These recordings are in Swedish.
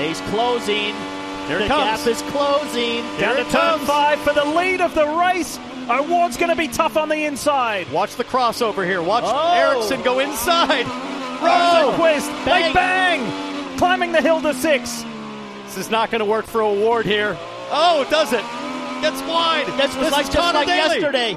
He's closing. Here the comes. gap is closing. Down to turn five for the lead of the race. Award's going to be tough on the inside. Watch the crossover here. Watch Oh. Erickson go inside. Rosenquist, Bang. bang, bang, climbing the hill to six. This is not going to work for Award here. Oh, it does it? Gets wide. This was This like just like Daly. yesterday.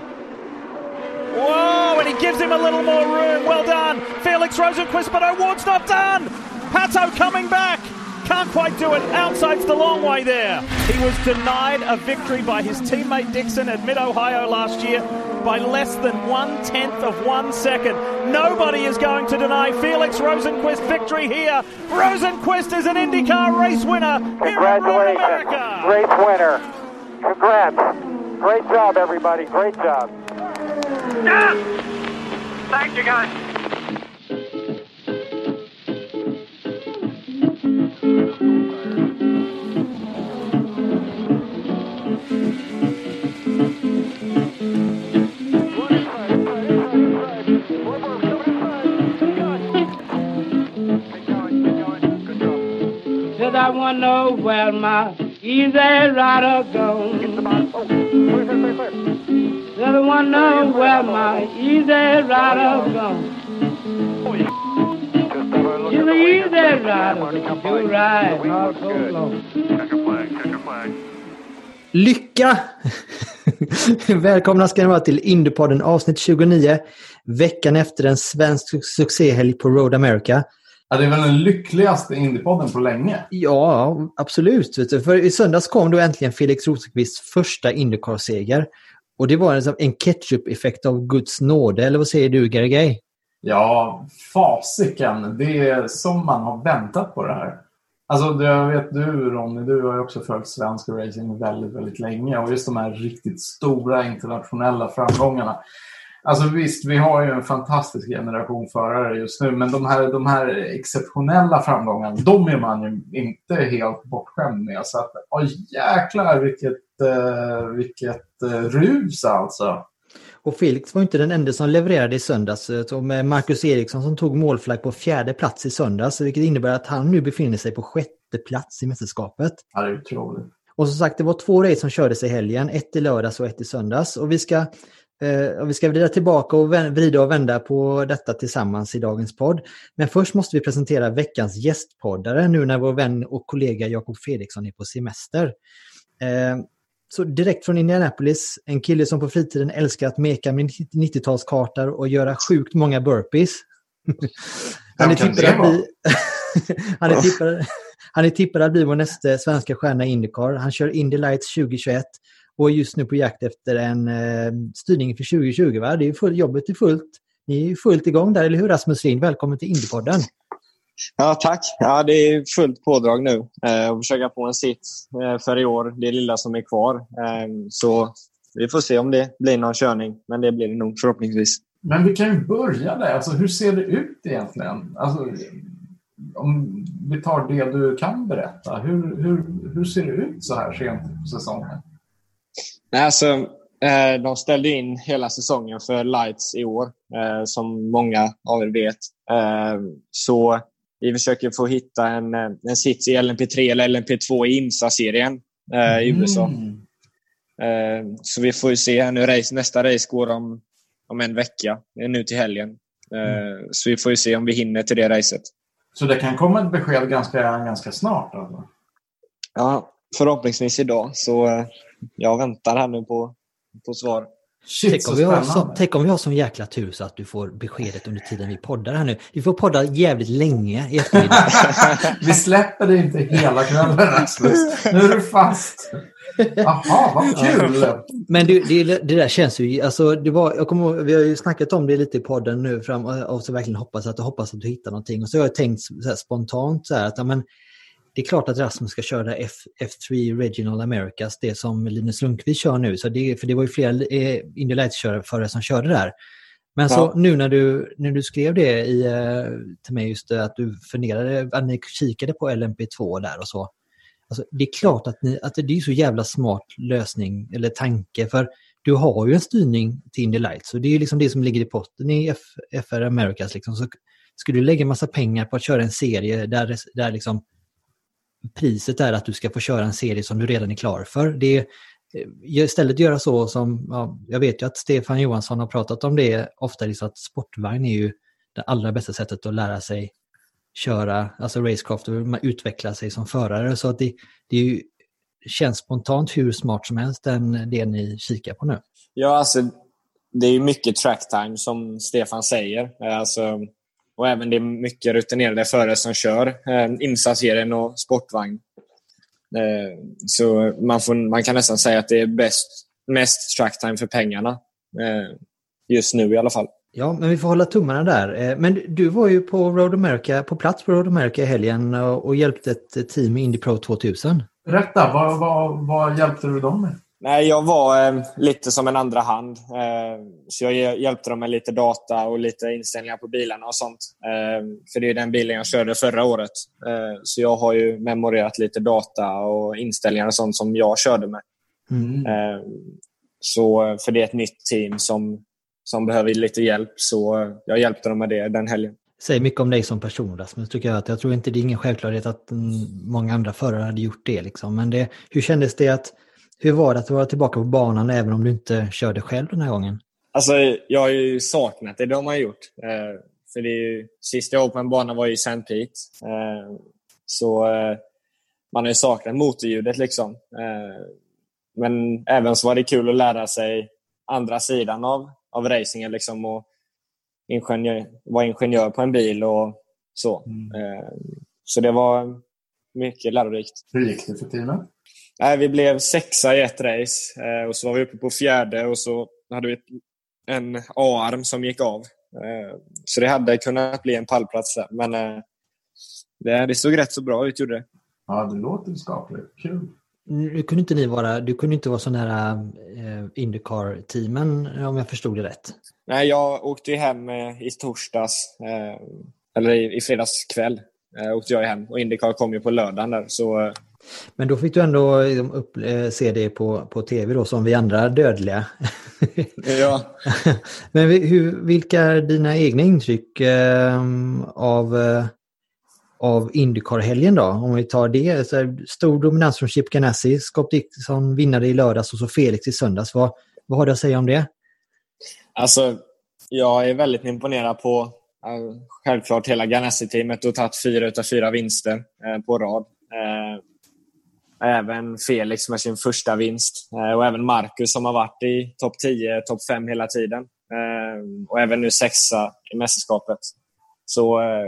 Whoa, and he gives him a little more room. Well done, Felix Rosenquist, but Award's not done. Pato coming back. Can't quite do it. Outside's the long way there. He was denied a victory by his teammate Dixon at Mid Ohio last year by less than one tenth of one second. Nobody is going to deny Felix Rosenquist victory here. Rosenquist is an IndyCar race winner here at Congratulations. America. Race winner. Congrats. Great job, everybody. Great job. Thank you, guys. I wanna know where my easy rider gone. Said I wanna know where my easy rider gone. She's an easy rider, but she do ride not so long. Lycka! Välkomna ska ni vara till Indiepodden avsnitt 29. Veckan efter en svensk succéhelg på Road America. Ja, det är väl den lyckligaste Indiepodden på länge. Ja, absolut. Vet du. För i söndags kom då äntligen Felix Rosenqvists första Indycar-seger. Och det var en, en ketchup-effekt av Guds nåde, eller vad säger du, Gergej? Ja, fasiken. Det är som man har väntat på det här. Alltså, jag vet du Ronny, du har ju också följt svensk racing väldigt, väldigt länge. Och just de här riktigt stora internationella framgångarna. Alltså visst, vi har ju en fantastisk generation förare just nu. Men de här, de här exceptionella framgångarna, de är man ju inte helt bortskämd med. Så att, åh jäklar vilket, eh, vilket eh, rus alltså. Och Felix var inte den enda som levererade i söndags. Så med Marcus Eriksson som tog målflagg på fjärde plats i söndags. Vilket innebär att han nu befinner sig på sjätte plats i mästerskapet. Ja, det är otroligt. Och som sagt, det var två race som kördes i helgen. Ett i lördags och ett i söndags. Och vi ska, eh, vi ska vrida tillbaka och vrida och vända på detta tillsammans i dagens podd. Men först måste vi presentera veckans gästpoddare nu när vår vän och kollega Jakob Fredriksson är på semester. Eh, så direkt från Indianapolis, en kille som på fritiden älskar att meka med 90-talskartor och göra sjukt många burpees. Han är tippad att bli... han, är tippad... han är tippad att bli vår nästa svenska stjärna i Indycar. Han kör Indy Lights 2021 och är just nu på jakt efter en eh, styrning för 2020. Va? Det är full, jobbet är fullt. Ni är fullt igång där, eller hur Rasmus Lind? Välkommen till Indypodden. Ja, tack. Ja, det är fullt pådrag nu. Eh, och försöka få en sits eh, för i år, det lilla som är kvar. Eh, så vi får se om det blir någon körning, men det blir det nog förhoppningsvis. Men vi kan ju börja där. Alltså, hur ser det ut egentligen? Alltså, om vi tar det du kan berätta. Hur, hur, hur ser det ut så här sent på säsongen? Nej, alltså, eh, de ställde in hela säsongen för Lights i år, som många av er vet. Eh, så vi försöker få hitta en, eh, en sits i LMP3 eller LMP2 i IMSA-serien eh, i USA. Mm. Eh, så vi får ju se. Nu race, nästa race går om, om en vecka. Är nu till helgen. Eh, Så vi får ju se om vi hinner till det racet. Så det kan komma ett besked ganska, ganska snart? Alltså. Ja, förhoppningsvis idag. Så eh, jag väntar här nu på, på svar. Shit, tänk, om vi har så, tänk om vi har sån jäkla tur så att du får beskedet under tiden vi poddar här nu. Vi får podda jävligt länge i eftermiddag. Vi släpper det inte hela kvällen Rasmus. Nu är du fast. Jaha, vad kul! Men det, det, det där känns ju, alltså det var, jag kommer vi har ju snackat om det lite i podden nu fram och så verkligen hoppas att, hoppas att du hittar någonting. Och så har jag tänkt så här, spontant så här att ja, men, det är klart att Rasmus ska köra F, F3 Regional Americas, det som Linus Lundqvist kör nu. Så det, för det var ju flera eh, Indy Lights-förare som körde där. Men så Ja. nu när du, när du skrev det i, eh, till mig, just det, att du funderade, att ni kikade på LMP2 där och så. Alltså, det är klart att, ni, att det är så jävla smart lösning eller tanke för du har ju en styrning till Indy Lights och det är ju liksom det som ligger i potten i F, FR Americas. Liksom. Så skulle du lägga en massa pengar på att köra en serie där, där liksom priset är att du ska få köra en serie som du redan är klar för. Det eh, är, istället göra så som, ja, jag vet ju att Stefan Johansson har pratat om det ofta, liksom att sportvagn är ju det allra bästa sättet att lära sig köra, alltså racecraft och man utveckla sig som förare. Så att det, det är ju, känns spontant hur smart som helst den, det ni kikar på nu. Ja, alltså det är ju mycket tracktime som Stefan säger. Alltså, och även det är mycket rutinerade förare som kör eh, insatsserien och sportvagn. Eh, så man, får, man kan nästan säga att det är bäst, mest tracktime för pengarna. Eh, just nu i alla fall. Ja, men vi får hålla tummarna där. Eh, Men du var ju på Road America, på plats på Road America i helgen och och hjälpte ett team i Indy Pro 2000. Berätta, vad, vad, vad hjälpte du dem med? Nej, jag var eh, lite som en andra hand. Eh, så jag hj- hjälpte dem med lite data och lite inställningar på bilarna och sånt. Eh, för det är den bilen jag körde förra året. Eh, så jag har ju memorerat lite data och inställningar och sånt som jag körde med. Mm. Eh, så för det är ett nytt team som, som behöver lite hjälp, så eh, jag hjälpte dem med det den helgen. Säger mycket om dig som person Rasmus, tycker jag. Att jag tror inte det är ingen självklarhet att mm, många andra förare hade gjort det. Liksom. Men det, hur kändes det att, hur var det att vara tillbaka på banan även om du inte körde själv den här gången? Alltså, jag har ju saknat det de har gjort. Eh, för det är ju, sist jag var på en bana var ju St. Pete. Eh, så eh, man har ju saknat motorljudet liksom. Eh, men även så var det kul att lära sig andra sidan av, av racingen liksom och ingenjör, vara ingenjör på en bil och så. Eh, så det var mycket lärorikt. Hur gick det för teamet? Nej, vi blev sexa i ett race eh, och så var vi uppe på fjärde och så hade vi ett, en A-arm som gick av. Eh, så det hade kunnat bli en pallplats där. Men eh, det, det såg rätt så bra ut, gjorde det. Ja, det låter skapligt. Kul. Nu kunde inte ni vara, du kunde inte vara så nära eh, Indycar-teamen om jag förstod det rätt. Nej, jag åkte ju hem eh, i torsdags, eh, eller i, i fredags kväll. Eh, åkte jag hem och Indycar kom ju på lördagen där. Så, eh, Men då fick du ändå liksom, upp, eh, se det på, på tv då som vi andra dödliga. ja. Men hur, vilka är dina egna intryck eh, av, eh, av Indycar-helgen då? Om vi tar det. Så stor dominans från Chip Ganassi, Scott Dixon vinnare i lördags och så Felix i söndags. Vad, vad har du att säga om det? Alltså, jag är väldigt imponerad på eh, självklart hela Ganassi-teamet och tagit fyra utav fyra vinster på rad. Även Felix med sin första vinst eh, och även Marcus som har varit i topp 10, topp 5 hela tiden. Eh, och även nu sexa i mästerskapet. Så eh,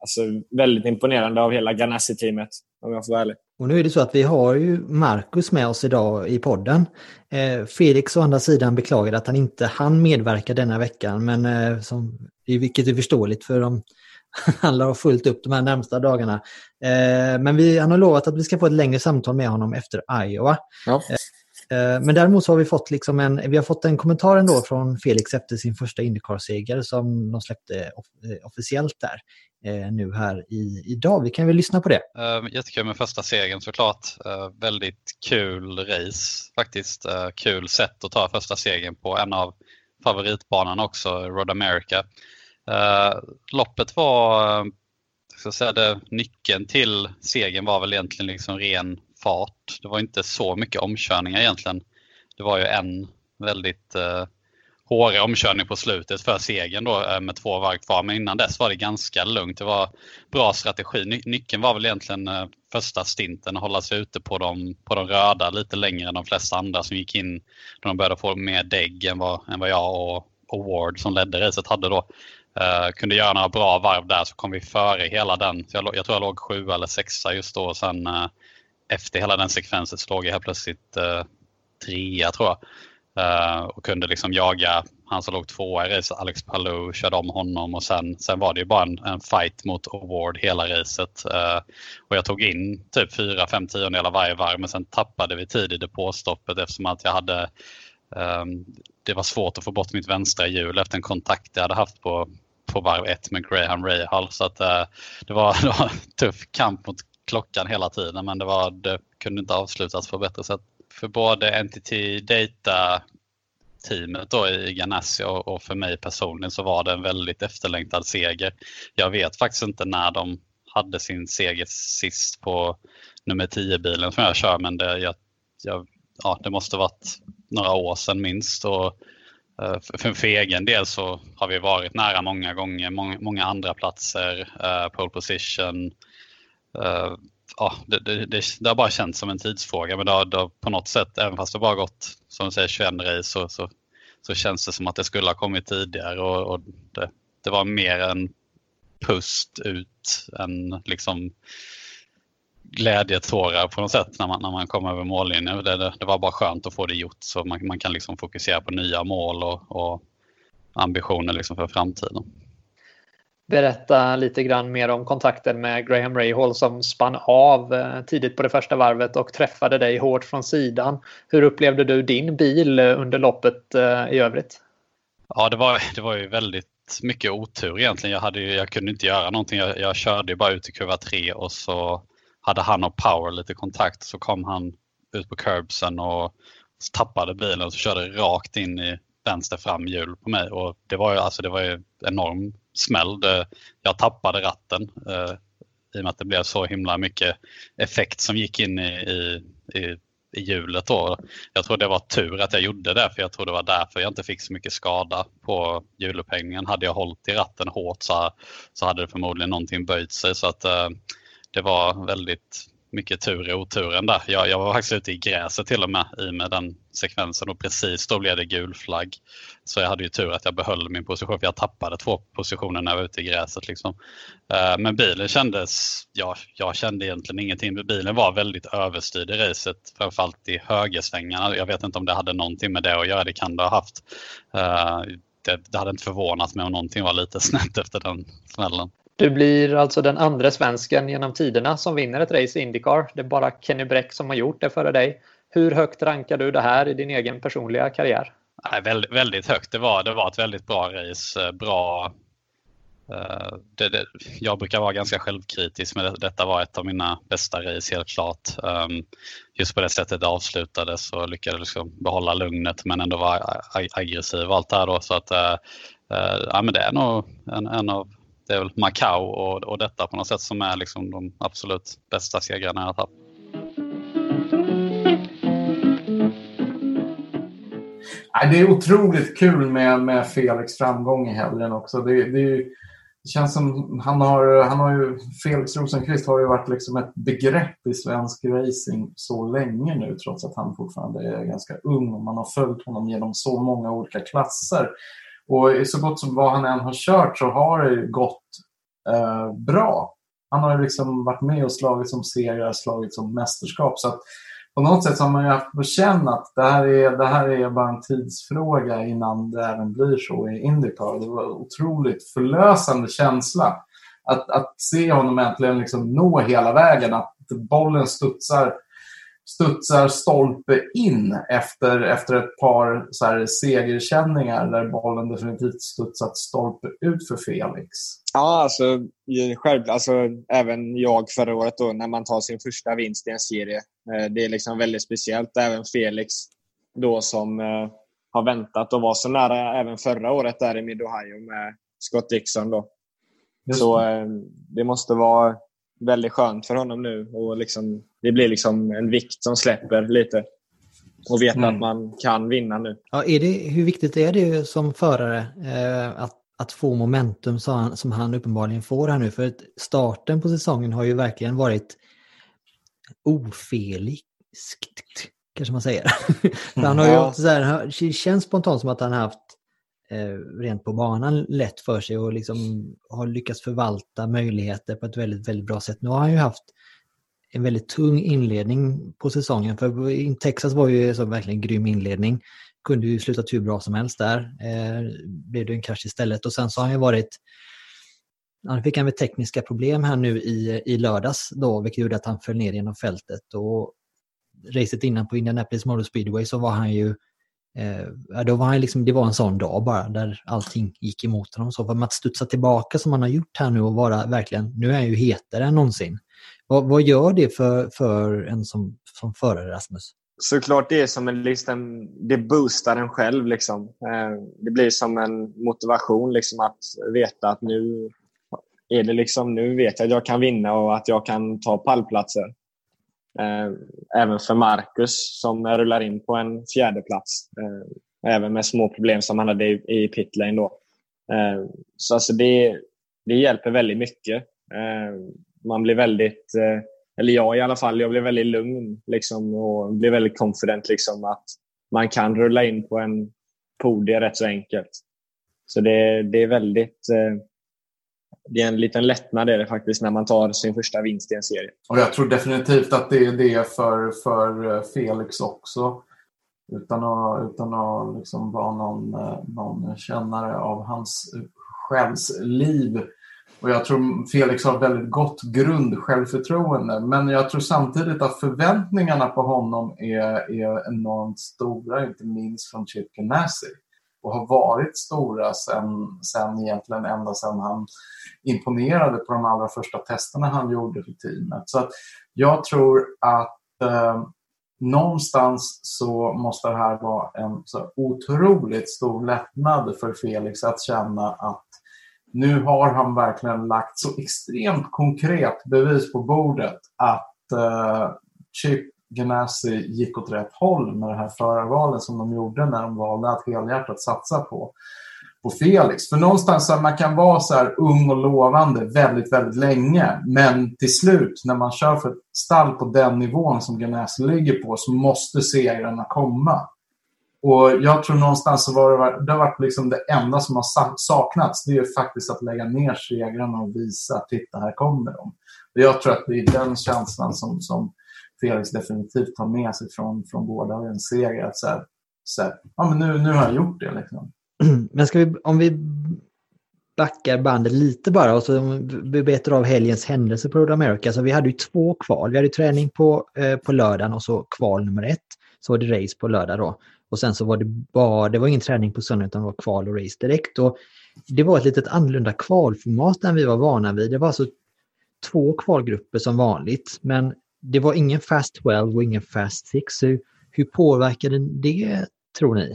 alltså, väldigt imponerande av hela Ganassi-teamet om jag får vara ärlig. Och nu är det så att vi har ju Marcus med oss idag i podden. Eh, Felix å andra sidan beklagade att han inte hann medverka denna veckan, men eh, som, vilket är förståeligt för de han lär ha fullt upp de här närmsta dagarna. Eh, men vi, han har lovat att vi ska få ett längre samtal med honom efter Iowa. Ja. Eh, men däremot så har vi fått, liksom en, vi har fått en kommentar ändå från Felix efter sin första Indycar-seger som de släppte off eh, officiellt där eh, nu här i, idag. Vi kan väl lyssna på det. Uh, jättekul med första segern såklart. Uh, väldigt kul race faktiskt. Uh, kul sätt att ta första segern på en av favoritbanorna också, Road America. Uh, loppet var, uh, ska säga det, nyckeln till segern var väl egentligen liksom ren fart. Det var inte så mycket omkörningar egentligen. Det var ju en väldigt uh, hårig omkörning på slutet för segern då med två varv kvar. Men innan dess var det ganska lugnt. Det var bra strategi. Ny nyckeln var väl egentligen eh, första stinten att hålla sig ute på de, på de röda lite längre än de flesta andra som gick in när de började få mer dägg än vad, än vad jag och, och Ward som ledde racet hade då. Uh, kunde göra några bra varv där så kom vi före hela den. Jag, jag tror jag låg sju eller sexa just då. Sen uh, efter hela den sekvensen så låg jag helt plötsligt uh, trea tror jag. Uh, och kunde liksom jaga han som låg tvåa i racet, Alex Palou, körde om honom och sen, sen var det ju bara en, en fight mot Award hela racet. Uh, och jag tog in typ 4-5 tiondelar varje varv men sen tappade vi tid i depåstoppet eftersom att jag hade um, det var svårt att få bort mitt vänstra hjul efter en kontakt jag hade haft på, på varv ett med Graham Rahal. Så att, eh, det, var, det var en tuff kamp mot klockan hela tiden men det, var, det kunde inte avslutas på bättre sätt för både Entity Data teamet då i Ganassi och, och för mig personligen så var det en väldigt efterlängtad seger. Jag vet faktiskt inte när de hade sin seger sist på nummer 10-bilen som jag kör men det, jag, jag, ja, det måste varit några år sedan minst. Och, eh, för, för egen del så har vi varit nära många gånger, många, många andra platser, uh, pole position, uh, ja, det, det, det, det, har bara känts som en tidsfråga men det har, det har, på något sätt, även fast det bara gått som du säger 21 race så, så, så känns det som att det skulle ha kommit tidigare och, och det, det, var mer en pust ut än liksom glädjetårar på något sätt när man, när man kom över mållinjen. Det, det, det, var bara skönt att få det gjort så man, man kan liksom fokusera på nya mål och, och ambitioner liksom för framtiden berätta lite grann mer om kontakten med Graham Rahal som spann av eh, tidigt på det första varvet och träffade dig hårt från sidan. Hur upplevde du din bil eh, under loppet eh, i övrigt? Ja, det var, det var ju väldigt mycket otur egentligen. Jag, hade, jag kunde inte göra någonting. Jag, jag körde bara ut i kurva 3 och så hade han och Power lite kontakt. Så kom han ut på curbsen och tappade bilen och så körde rakt in i vänster framhjul på mig. Och det var ju alltså, det var ju enorm smäll. Jag tappade ratten eh, i och med att det blev så himla mycket effekt som gick in i, i, i, i hjulet. Då. Jag tror det var tur att jag gjorde det för jag tror det var därför jag inte fick så mycket skada på hjulupphängningen. Hade jag hållit i ratten hårt så, så hade det förmodligen någonting böjt sig. Så att, eh, det var väldigt mycket tur i oturen där. Jag, jag var faktiskt ute i gräset till och med i med den sekvensen och precis då blev det gul flagg. Så jag hade ju tur att jag behöll min position för jag tappade två positioner när jag var ute i gräset. Liksom. Eh, men bilen kändes, ja, jag kände egentligen ingenting. Bilen var väldigt överstyrd i racet, framförallt i högersvängarna. Jag vet inte om det hade någonting med det att göra, det kan det ha haft. Eh, det, det hade inte förvånat mig om någonting var lite snett efter den smällen. Du blir alltså den andra svensken genom tiderna som vinner ett race i Indycar. Det är bara Kenny Bräck som har gjort det före dig. Hur högt rankar du det här i din egen personliga karriär? Nej, väldigt, väldigt högt. Det var, det var ett väldigt bra race. Eh, bra, uh, det, det, jag brukar vara ganska självkritisk men det, detta var ett av mina bästa race helt klart. Um, just på det sättet det avslutades och lyckades liksom behålla lugnet men ändå vara aggressiv och allt det här då. Så att, uh, uh, ja, men det är nog en, en av det är väl Macau och, och detta på något sätt som är liksom de absolut bästa segrarna jag har haft. Det är otroligt kul med, med Felix framgång i helgen också. Det, det, det känns som han har, han har ju, Felix Rosenqvist har ju varit liksom ett begrepp i svensk racing så länge nu trots att han fortfarande är ganska ung och man har följt honom genom så många olika klasser. Och så gott som vad han än har kört så har det gått eh, bra. Han har liksom varit med och slagit som segrar, slagit som mästerskap. Så att på något sätt har man ju haft på känn att det här, är, det här är bara en tidsfråga innan det även blir så i Indycar. Det var en otroligt förlösande känsla att, att se honom äntligen liksom nå hela vägen. Att bollen studsar studsar stolpe in efter, efter ett par så här segerkänningar där bollen definitivt studsat stolpe ut för Felix. Ja, alltså, själv, alltså även jag förra året då, när man tar sin första vinst i en serie. Eh, det är liksom väldigt speciellt. Även Felix då som eh, har väntat och var så nära även förra året där i Mid-Ohio med Scott Dixon. Då. Så eh, det måste vara väldigt skönt för honom nu. Och liksom, det blir liksom en vikt som släpper lite. Och veta mm. att man kan vinna nu. Ja, är det, hur viktigt är det som förare eh, att, att få momentum som han, som han uppenbarligen får här nu? För starten på säsongen har ju verkligen varit ofeliskt, kanske man säger. Han har ju Ja. så här, det känns spontant som att han har haft eh, rent på banan lätt för sig och liksom har lyckats förvalta möjligheter på ett väldigt, väldigt bra sätt. Nu har han ju haft en väldigt tung inledning på säsongen. För Texas var ju så verkligen grym inledning. Kunde ju slutat hur bra som helst där. Eh, blev det en krasch istället. Och sen så har han ju varit... Han fick han väl tekniska problem här nu i, i lördags då, vilket gjorde att han föll ner genom fältet. Och racet innan på Indianapolis Motor Speedway så var han ju eh, då var han liksom, det var en sån dag bara där allting gick emot honom. Så för att studsa tillbaka som han har gjort här nu och vara verkligen, nu är han ju hetare än någonsin. Vad, vad gör det för, för en som, som förare, Rasmus? Såklart det är som en liksom, det boostar en själv. Liksom. Eh, det blir som en motivation liksom, att veta att nu är det liksom, nu vet jag att jag kan vinna och att jag kan ta pallplatser. Eh, även för Marcus som rullar in på en fjärde plats. Eh, även med små problem som han hade i pitlane då. Så alltså det, det hjälper väldigt mycket. Man blir väldigt eh, eller jag i alla fall, jag blir väldigt lugn liksom, och blir väldigt confident liksom, att man kan rulla in på en podie rätt så enkelt. Så det, det är väldigt... Eh, det är en liten lättnad är det faktiskt när man tar sin första vinst i en serie. Och jag tror definitivt att det är det för, för eh, Felix också. Utan att, utan att liksom vara någon, någon kännare av hans själsliv. Och jag tror Felix har väldigt gott grund självförtroende. Men jag tror samtidigt att förväntningarna på honom är, är enormt stora, inte minst från Chip Ganassi. Och har varit stora sen, sen egentligen ända sedan han imponerade på de allra första testerna han gjorde för teamet. Så att jag tror att eh, någonstans så måste det här vara en så otroligt stor lättnad för Felix att känna att nu har han verkligen lagt så extremt konkret bevis på bordet att eh, Chip Ganassi gick åt rätt håll med det här förarvalet som de gjorde när de valde att helhjärtat satsa på, på Felix. För någonstans så man kan vara så här ung och lovande väldigt, väldigt länge. Men till slut när man kör för ett stall på den nivån som Ganassi ligger på så måste segrarna komma. Och jag tror någonstans så var det, det har varit liksom det enda som har saknats. Det är ju faktiskt att lägga ner segrarna och visa att titta här kommer de. Och jag tror att det är den känslan som, som Felix definitivt tar med sig från, från gårdagens seger. Att så här, så här, ja, men nu, nu har jag gjort det. Liksom. Men ska vi, om vi backar bandet lite bara och så betar av helgens händelser på Road America. Så vi hade ju två kval. Vi hade träning på, eh, på lördagen och så kval nummer ett. Så var det race på lördag då. Och sen så var det bara, det var ingen träning på söndag utan det var kval och race direkt. Och det var ett litet annorlunda kvalformat än vi var vana vid. Det var alltså två kvalgrupper som vanligt. Men det var ingen Fast 12 och ingen Fast 6. Hur, hur påverkade det tror ni?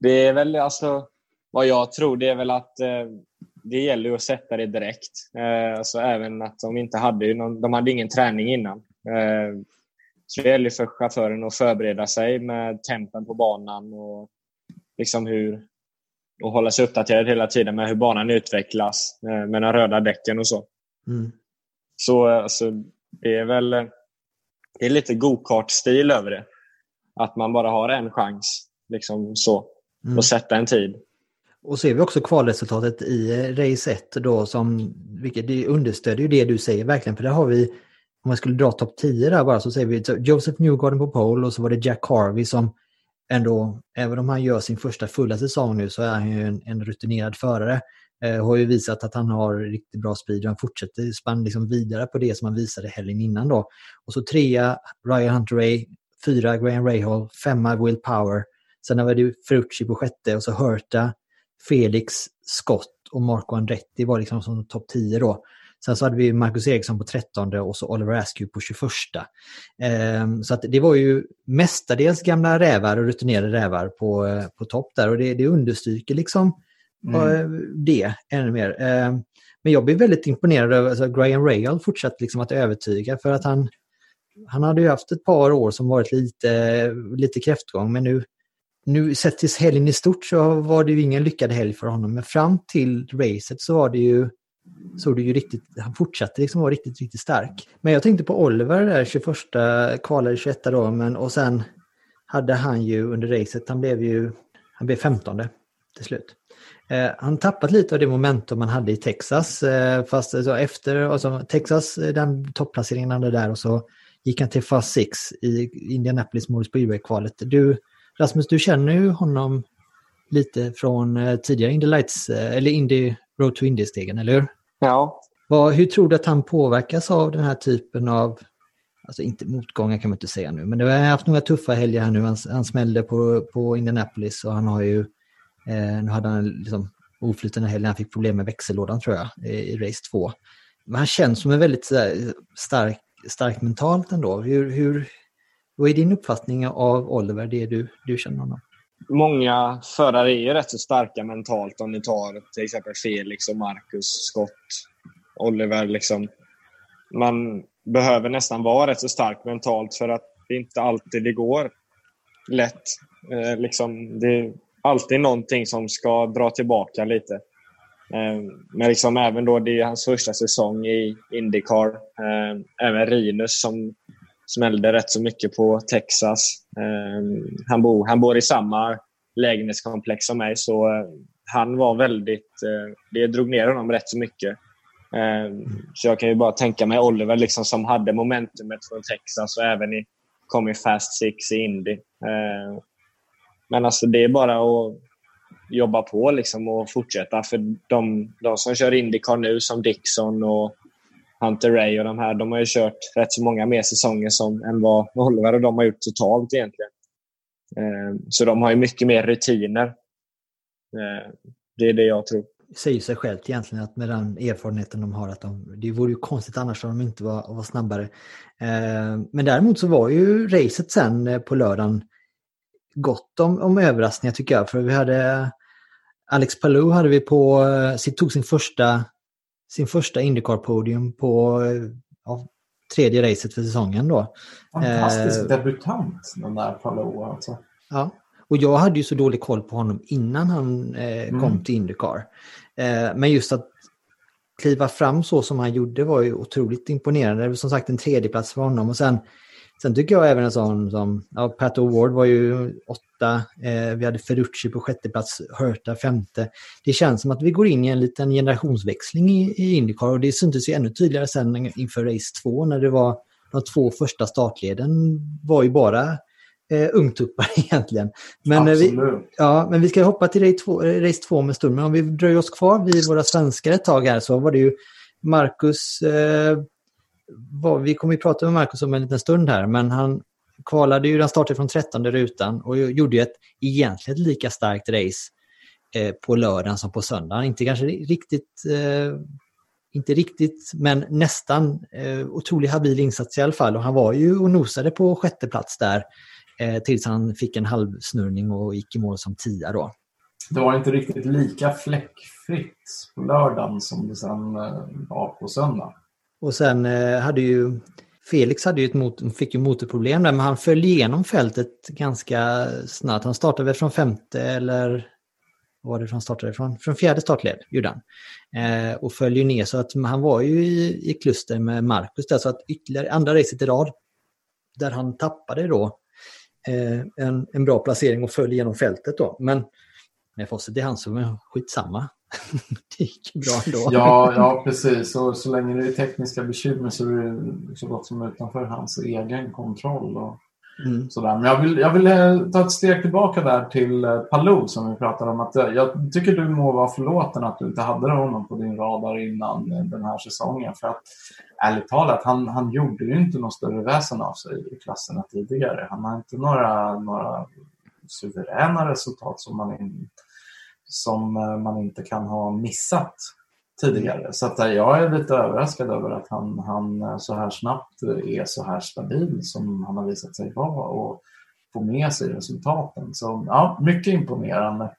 Det är väl alltså, vad jag tror, det är väl att eh, det gäller att sätta det direkt. Eh, alltså även att de inte hade, någon, de hade ingen träning innan. Eh, så det gäller för chauffören att förbereda sig med tempen på banan och liksom hur och hålla sig uppdaterad hela tiden med hur banan utvecklas eh, med de röda däcken och så. Mm. Så alltså, det är väl eh, det är lite go-kart-stil över det. Att man bara har en chans liksom så, Mm. och sätta en tid. Och ser vi också kvalresultatet i eh, race 1 då som, vilket understödjer ju det du säger verkligen för där har vi, om man skulle dra topp 10 där bara så säger vi så Joseph Newgarden på pole och så var det Jack Harvey som ändå, även om han gör sin första fulla säsong nu så är han ju en, en rutinerad förare. Eh, har ju visat att han har riktigt bra speed och han fortsätter spann liksom vidare på det som han visade helgen innan då. Och så trea Ryan Hunter Ray, fyra Graham Rahal, femma Will Power. Sen var det Ferrucci på sjätte och så Hurta, Felix, Scott och Marco Andretti var liksom som topp 10 då. Sen så hade vi Marcus Eriksson på 13 och så Oliver Askew på 21. Ehm, så att det var ju mestadels gamla rävar och rutinerade rävar på, eh, på topp där och det, det understryker liksom Mm. eh, det ännu mer. Ehm, men jag blev väldigt imponerad över alltså Graham Rahal fortsatt liksom att övertyga för att han, han hade ju haft ett par år som varit lite, lite kräftgång men nu, nu sett till helgen i stort så var det ju ingen lyckad helg för honom. Men fram till racet så var det ju såg du ju riktigt, han fortsatte liksom vara riktigt, riktigt stark. Men jag tänkte på Oliver där, 21, kvalade 21 då, men och sen hade han ju under racet, han blev ju, han blev 15 till slut. Eh, han tappat lite av det momentum man hade i Texas, eh, fast alltså efter, alltså Texas, eh, den topplaceringen han hade där och så gick han till Fast Six i Indianapolis Motor Speedway-kvalet. Du, Rasmus, du känner ju honom lite från eh, tidigare Indy Lights, eh, eller Indy Road to Indy-stegen, eller hur? Ja. Vad, hur tror du att han påverkas av den här typen av, alltså inte motgångar kan man inte säga nu, men det har haft några tuffa helger här nu. Han, han smällde på, på Indianapolis och han har ju, eh, nu hade han liksom oflytande helg, han fick problem med växellådan tror jag, i, i race 2. Men han känns som en väldigt sådär, stark, stark mentalt ändå. Hur, hur, vad är din uppfattning av Oliver, det du, du känner honom? Många förare är ju rätt så starka mentalt om ni tar till exempel Felix och Marcus, Scott, Oliver. Liksom. Man behöver nästan vara rätt så stark mentalt för att det inte alltid det går lätt. Eh, liksom, det är alltid någonting som ska dra tillbaka lite. Eh, men liksom även då det är hans första säsong i Indycar. Eh, även Rinus som smällde rätt så mycket på Texas. Eh, han, bor, han bor i samma lägenhetskomplex som mig så eh, han var väldigt... Eh, det drog ner honom rätt så mycket. Ehm, så jag kan ju bara tänka mig Oliver liksom som hade momentumet från Texas och även i, kom i Fast Six i Indy. Ehm, men alltså det är bara att jobba på liksom och fortsätta. För de, de som kör Indycar nu som Dixon och Hunter Ray och de här, de har ju kört rätt så många mer säsonger som, än vad Oliver och de har gjort totalt egentligen. Eh, så de har ju mycket mer rutiner. Eh, det är det jag tror. Det säger sig självt egentligen att med den erfarenheten de har att de, det vore ju konstigt annars om de inte var, var snabbare. Eh, men däremot så var ju racet sen eh, på lördagen gott om, om överraskningar tycker jag. För vi hade Alex Palou hade vi på, eh, tog sin första sin första Indycar-podium på ja, tredje racet för säsongen då. Fantastisk eh, debutant den där Palou alltså. Ja, och jag hade ju så dålig koll på honom innan han eh, mm. kom till Indycar. Eh, men just att kliva fram så som han gjorde var ju otroligt imponerande. Det var som sagt en tredjeplats för honom och sen Sen tycker jag även en sån som, ja, Pat O'Ward var ju åtta, eh, vi hade Ferrucci på sjätte plats, Hurta femte. Det känns som att vi går in i en liten generationsväxling i, i Indycar och det syntes ju ännu tydligare sen inför race två när det var de två första startleden var ju bara eh, ungtuppar egentligen. Men, eh, vi, ja, men vi ska hoppa till race två, race två med stund. Men om vi dröjer oss kvar vid våra svenskar ett tag här så var det ju Marcus eh, vad, vi kommer att prata med Marcus om en liten stund här, men han kvalade ju, han startade från 13 rutan och gjorde ju ett egentligen lika starkt race eh, på lördagen som på söndagen. Inte kanske riktigt, eh, inte riktigt, men nästan eh, otroligt habil insats i alla fall. Och han var ju och nosade på sjätte plats där eh, tills han fick en halvsnurrning och gick i mål som tia då. Det var inte riktigt lika fläckfritt på lördagen som det sen eh, var på söndagen. Och sen eh, hade ju Felix hade ju ett mot, fick ju motorproblem där, men han föll igenom fältet ganska snabbt. Han startade väl från femte eller vad var det han startade från? Från fjärde startled gjorde han. Eh, och föll ju ner så att han var ju i, i kluster med Marcus där så att ytterligare andra racet i rad där han tappade då eh, en, en bra placering och föll igenom fältet då. Men med facit i hand så skitsamma. det gick bra ändå. Ja, ja precis. Och så länge det är tekniska bekymmer så är det så gott som utanför hans egen kontroll. Och mm. sådär. Men jag vill, jag vill eh, ta ett steg tillbaka där till eh, Palou som vi pratade om. Att eh, jag tycker du må vara förlåten att du inte hade honom på din radar innan den här säsongen. För att ärligt talat, han, han gjorde ju inte något större väsen av sig i klasserna tidigare. Han har inte några, några suveräna resultat som man inte som eh, man inte kan ha missat tidigare. Så att eh, jag är lite överraskad över att han, han eh, så här snabbt är så här stabil som han har visat sig vara och få med sig resultaten. Så ja, mycket imponerande.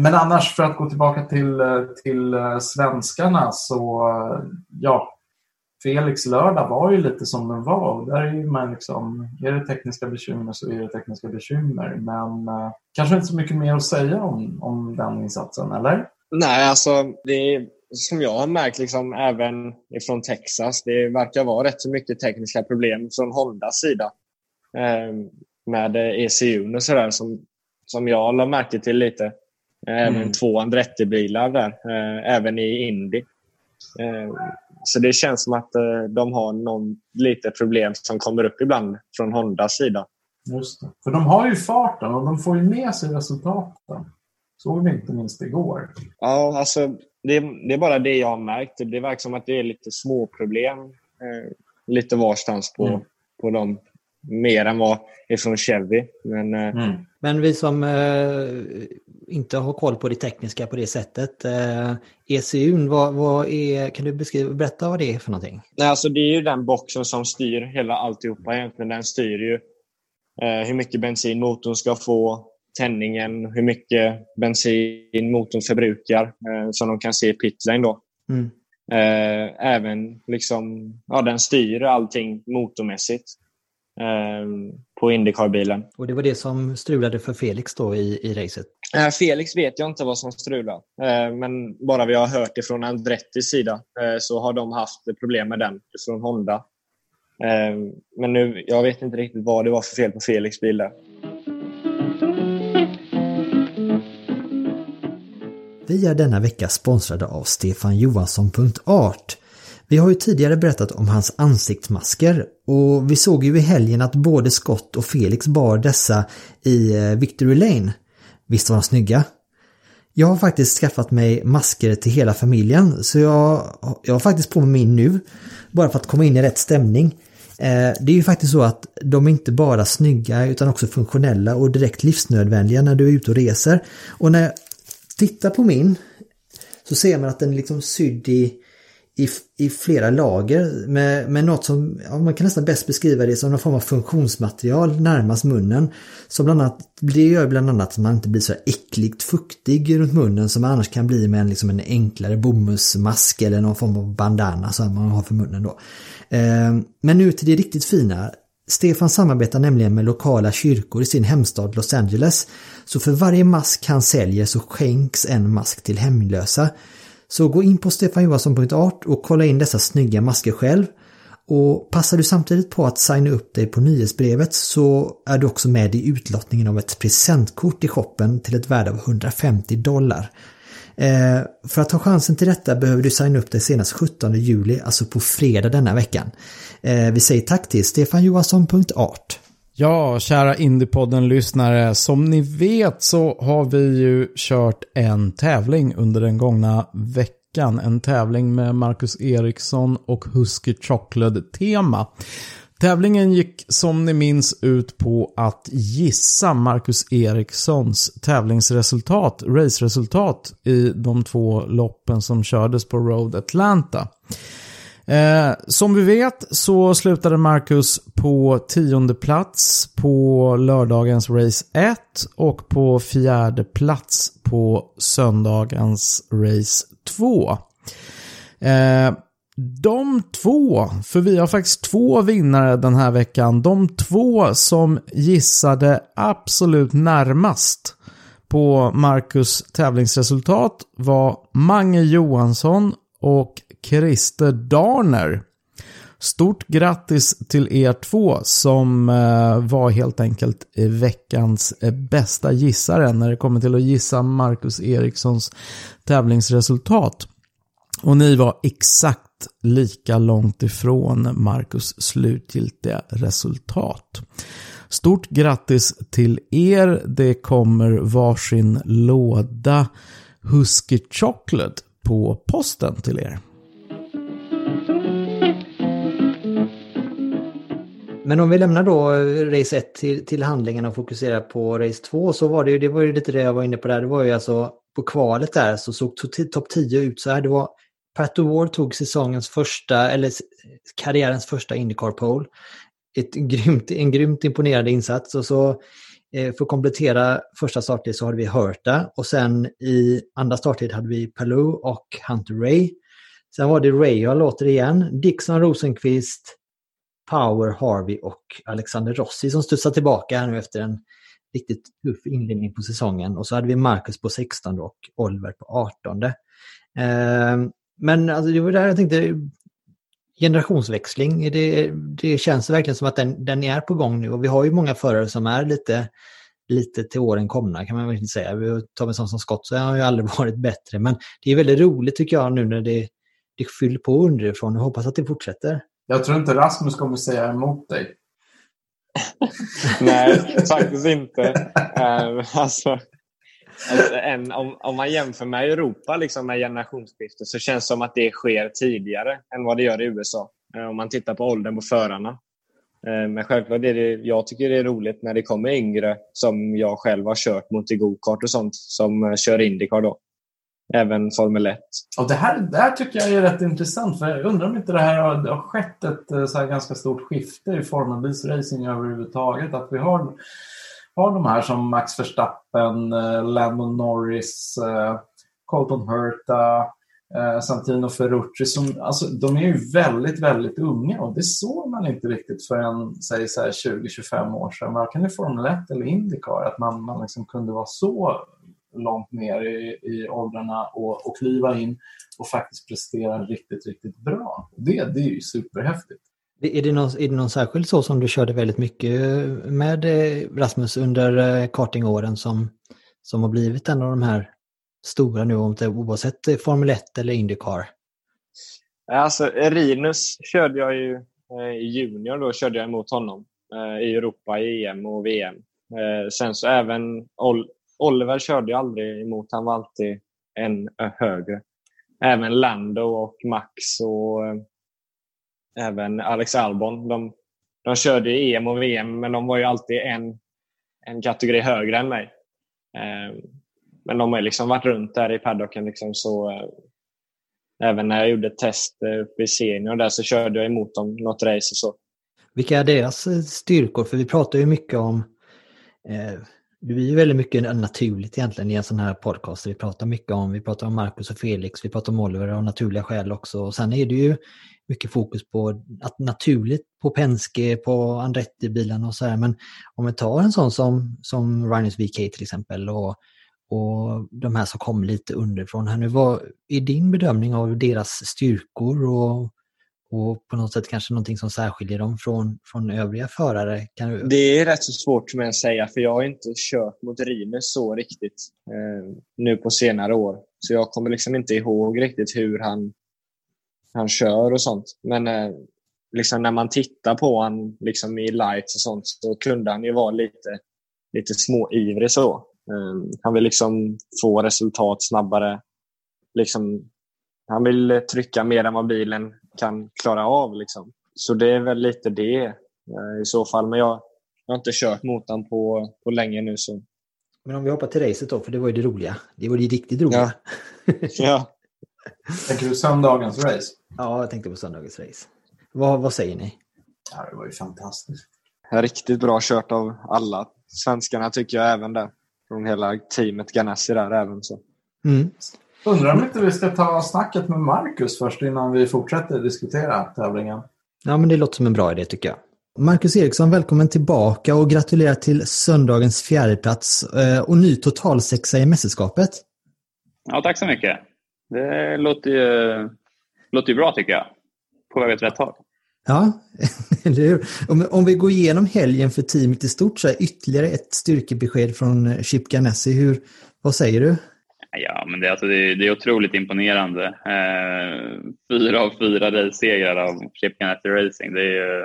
Men annars för att gå tillbaka till, till svenskarna så ja, Felix lördag var ju lite som den var. Och där är, man liksom, är det tekniska bekymmer så är det tekniska bekymmer. Men eh, kanske inte så mycket mer att säga om, om den insatsen, eller? Nej, alltså det är, som jag har märkt liksom, även från Texas, det verkar vara rätt så mycket tekniska problem från Hondas sida. Eh, med ECU och sådär som, som jag la märke till lite. Även mm. två Andretti-bilar där, eh, även i Indy. Eh, så det känns som att eh, de har någon lite problem som kommer upp ibland från Hondas sida. Just det. För de har ju farten och de får ju med sig resultaten. Såg vi inte minst igår. Ja, alltså det, det, är bara det jag har märkt. Det verkar som att det är lite små problem eh, lite varstans på, mm. på dem. Mer än vad är från Chevy. Men, eh, mm. Men vi som eh, inte har koll på det tekniska på det sättet. Eh, ECU, vad, vad är, kan du beskriva, berätta vad det är för någonting? Nej, alltså det är ju den boxen som styr hela alltihopa egentligen. Den styr ju eh, hur mycket bensin motorn ska få, tändningen, hur mycket bensin motorn förbrukar eh, som de kan se i pitlane då. Mm. Eh, även liksom, ja, den styr allting motormässigt på Indycar-bilen. Och det var det som strulade för Felix då i, i racet? Eh, Felix vet jag inte vad som strulade. Eh, men bara vi har hört det från Andrettis sida eh, så har de haft problem med den från Honda. men nu, jag vet inte riktigt vad det var för fel på Felix bil där. Vi är denna vecka sponsrade av Stefan Johansson.art. Vi har ju tidigare berättat om hans ansiktsmasker och vi såg ju i helgen att både Scott och Felix bar dessa i eh, Victory Lane. Visst var de snygga? Jag har faktiskt skaffat mig masker till hela familjen så jag, jag har faktiskt på mig min nu. Bara för att komma in i rätt stämning. Eh, det är ju faktiskt så att de är inte bara snygga utan också funktionella och direkt livsnödvändiga när du är ute och reser. Och när jag tittar på min så ser man att den är liksom sydd i i, i flera lager med, med något som, ja, man kan nästan bäst beskriva det som någon form av funktionsmaterial närmast munnen. Som bland annat, det gör bland annat att man inte blir så äckligt fuktig runt munnen som man annars kan bli med en, liksom en enklare bomullsmask eller någon form av bandana som man har för munnen då. Eh, men nu till det riktigt fina. Stefan samarbetar nämligen med lokala kyrkor i sin hemstad Los Angeles. Så för varje mask han säljer så skänks en mask till hemlösa. Så gå in på stefanjohansson.art och kolla in dessa snygga masker själv. Och passar du samtidigt på att signa upp dig på nyhetsbrevet så är du också med i utlottningen av ett presentkort i shoppen till ett värde av 150 dollar. Eh, för att ta chansen till detta behöver du signa upp dig senast 17 juli, alltså på fredag denna veckan. Eh, vi säger tack till stefanjohansson.art. Ja, kära Indiepodden-lyssnare. Som ni vet så har vi ju kört en tävling under den gångna veckan. En tävling med Marcus Eriksson och Husky Chocolate-tema. Tävlingen gick som ni minns ut på att gissa Marcus Erikssons tävlingsresultat, raceresultat i de två loppen som kördes på Road Atlanta. Eh, som vi vet så slutade Marcus på tionde plats på lördagens race 1 och på fjärde plats på söndagens race 2. Eh, de två, för vi har faktiskt två vinnare den här veckan, de två som gissade absolut närmast på Marcus tävlingsresultat var Mange Johansson och Christer Darner. Stort grattis till er två som eh, var helt enkelt veckans eh, bästa gissare när det kommer till att gissa Marcus Erikssons tävlingsresultat. Och ni var exakt lika långt ifrån Marcus slutgiltiga resultat. Stort grattis till er. Det kommer varsin låda Husky Chocolate på posten till er. Men om vi lämnar då eh, race 1 till, till handlingen och fokuserar på race 2 så var det ju, det var ju lite det jag var inne på där, det var ju alltså på kvalet där så såg topp 10 ut så här. Det var Pat Ward tog säsongens första, eller karriärens första Indycar pole. Ett grymt, en grymt imponerande insats och så eh, för att komplettera första starttid så hade vi Hurta och sen i andra starttid hade vi Palou och Hunter Ray. Sen var det Ray, jag låter igen, Dixon Rosenqvist, Power, Harvey och Alexander Rossi som studsar tillbaka här nu efter en riktigt tuff inledning på säsongen. Och så hade vi Marcus på 16 och Oliver på 18. Eh, men alltså, det var där jag tänkte, generationsväxling, det, det känns verkligen som att den, den är på gång nu och vi har ju många förare som är lite, lite till åren komna kan man verkligen säga. Vi tar en sån som Scott så har ju aldrig varit bättre men det är väldigt roligt tycker jag nu när det, det fyller på underifrån Jag hoppas att det fortsätter. Jag tror inte Rasmus kommer säga emot dig. Nej, faktiskt inte. Uh, alltså, alltså, en, om, om, man jämför med Europa liksom med generationsskiftet så känns det som att det sker tidigare än vad det gör i USA. Uh, om man tittar på åldern på förarna. Eh, men självklart är det, jag tycker det är roligt när det kommer yngre som jag själv har kört mot i gokart och sånt som kör Indycar då även Formel 1. Och det, här, det här tycker jag är rätt intressant för jag undrar om inte det här har, det har skett ett eh, så ganska stort skifte i formelbilsracing överhuvudtaget. Att vi har, har de här som Max Verstappen, eh, Lando Norris, eh, Colton Herta, Santino Ferrucci. Som, alltså, de är ju väldigt, väldigt unga och det såg man inte riktigt förrän säg 20-25 år sedan, varken i Formel 1 eller Indycar, att man, man liksom kunde vara så långt ner i, i åldrarna och, och kliva in och faktiskt prestera riktigt, riktigt bra. Det, det är ju superhäftigt. Är det, någon, är det någon särskild så som du körde väldigt mycket med eh, Rasmus under eh, kartingåren som, som har blivit en av de här stora nu, oavsett Formel 1 eller Indycar? Alltså, Rinus körde jag ju eh, i junior, då körde jag emot honom i Europa, i EM och VM. Sen så även Oliver körde jag aldrig emot. Han var alltid en högre. Även Lando och Max och eh, även Alex Albon. De, de körde i EM och VM, men de var ju alltid en, en kategori högre än mig. Eh, men de har liksom varit runt där i paddocken. Liksom, så, eh, även när jag gjorde test uppe i senior där så körde jag emot dem något race och så. Vilka är deras styrkor? För vi pratar ju mycket om eh, det blir ju väldigt mycket naturligt egentligen i en sån här podcast. Vi pratar mycket om, vi pratar om Marcus och Felix, vi pratar om Oliver av naturliga skäl också. Och sen är det ju mycket fokus på att naturligt på Penske, på Andretti-bilarna och så här. Men om vi tar en sån som, som Rhinus VK till exempel och, och de här som kom lite underifrån här nu. Vad är din bedömning av deras styrkor och och på något sätt kanske någonting som särskiljer dem från, från övriga förare? Kan du... Det är rätt så svårt för mig att säga för jag har inte kört mot Rines så riktigt eh, nu på senare år. Så jag kommer liksom inte ihåg riktigt hur han, han kör och sånt. Men eh, liksom när man tittar på honom liksom i lights och sånt så kunde han ju vara lite, lite småivrig så. Eh, han vill liksom få resultat snabbare. Liksom, han vill trycka mer än vad bilen kan klara av. Liksom. Så det är väl lite det eh, i så fall. Men jag, jag har inte kört mot den på, på länge nu. Så. Men om vi hoppar till racet då, för det var ju det roliga. Det var det riktigt roliga. Ja. ja. Tänker du söndagens race? Ja, jag tänkte på söndagens race. Vad, vad säger ni? Ja, det var ju fantastiskt. Riktigt bra kört av alla svenskarna tycker jag även där. Från hela teamet Ganassi där även. Så. Mm. Undrar om inte vi ska ta snacket med Marcus först innan vi fortsätter diskutera tävlingen. Ja, men det låter som en bra idé tycker jag. Marcus Eriksson, välkommen tillbaka och gratulerar till söndagens fjärdeplats eh, och ny totalsexa i mästerskapet. Ja, tack så mycket. Det låter ju, låter ju bra tycker jag. På väg åt rätt håll. Ja, eller hur? Om, om vi går igenom helgen för teamet i stort så är ytterligare ett styrkebesked från Chip Ganassi. Hur, vad säger du? Ja, men det, alltså, det, det är otroligt imponerande. Eh, fyra av fyra race-segrar av Chip Ganassi Racing. Det är,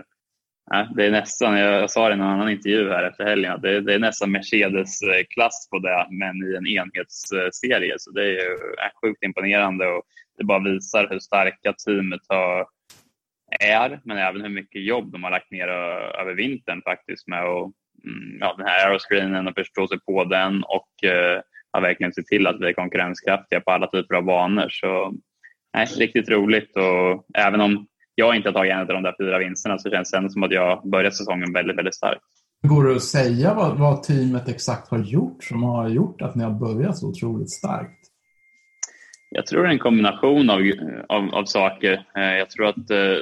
eh, det är nästan, jag sa det i en annan intervju här efter helgen, det, det är nästan Mercedes-klass på det, men i en enhetsserie. Så det är, är sjukt imponerande och det bara visar hur starka teamet har, är, men även hur mycket jobb de har lagt ner eh, över vintern faktiskt med och, mm, ja, den här aeroscreenen och förstå sig på den och eh, har verkligen sett till att vi är konkurrenskraftiga på alla typer av banor. Så nej, riktigt roligt och även om jag inte har tagit en av de där fyra vinsterna så känns det ändå som att jag börjat säsongen väldigt, väldigt starkt. Går det att säga vad, vad teamet exakt har gjort som har gjort att ni har börjat så otroligt starkt? Jag tror det är en kombination av, av, av saker. Eh, jag tror att eh,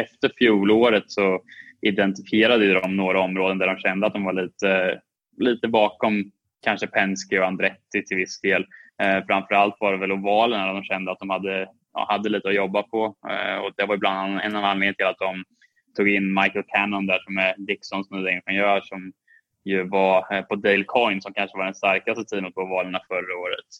efter fjolåret så identifierade de några områden där de kände att de var lite, lite bakom kanske Penske och Andretti till viss del. Eh, framförallt var det väl ovalerna de kände att de hade, ja, hade lite att jobba på. Eh, och det var bland annat en av anledningarna till att de tog in Michael Cannon där som är Dixons nya ingenjör som ju var eh, på Dale Coin som kanske var den starkaste teamet på ovalerna förra året.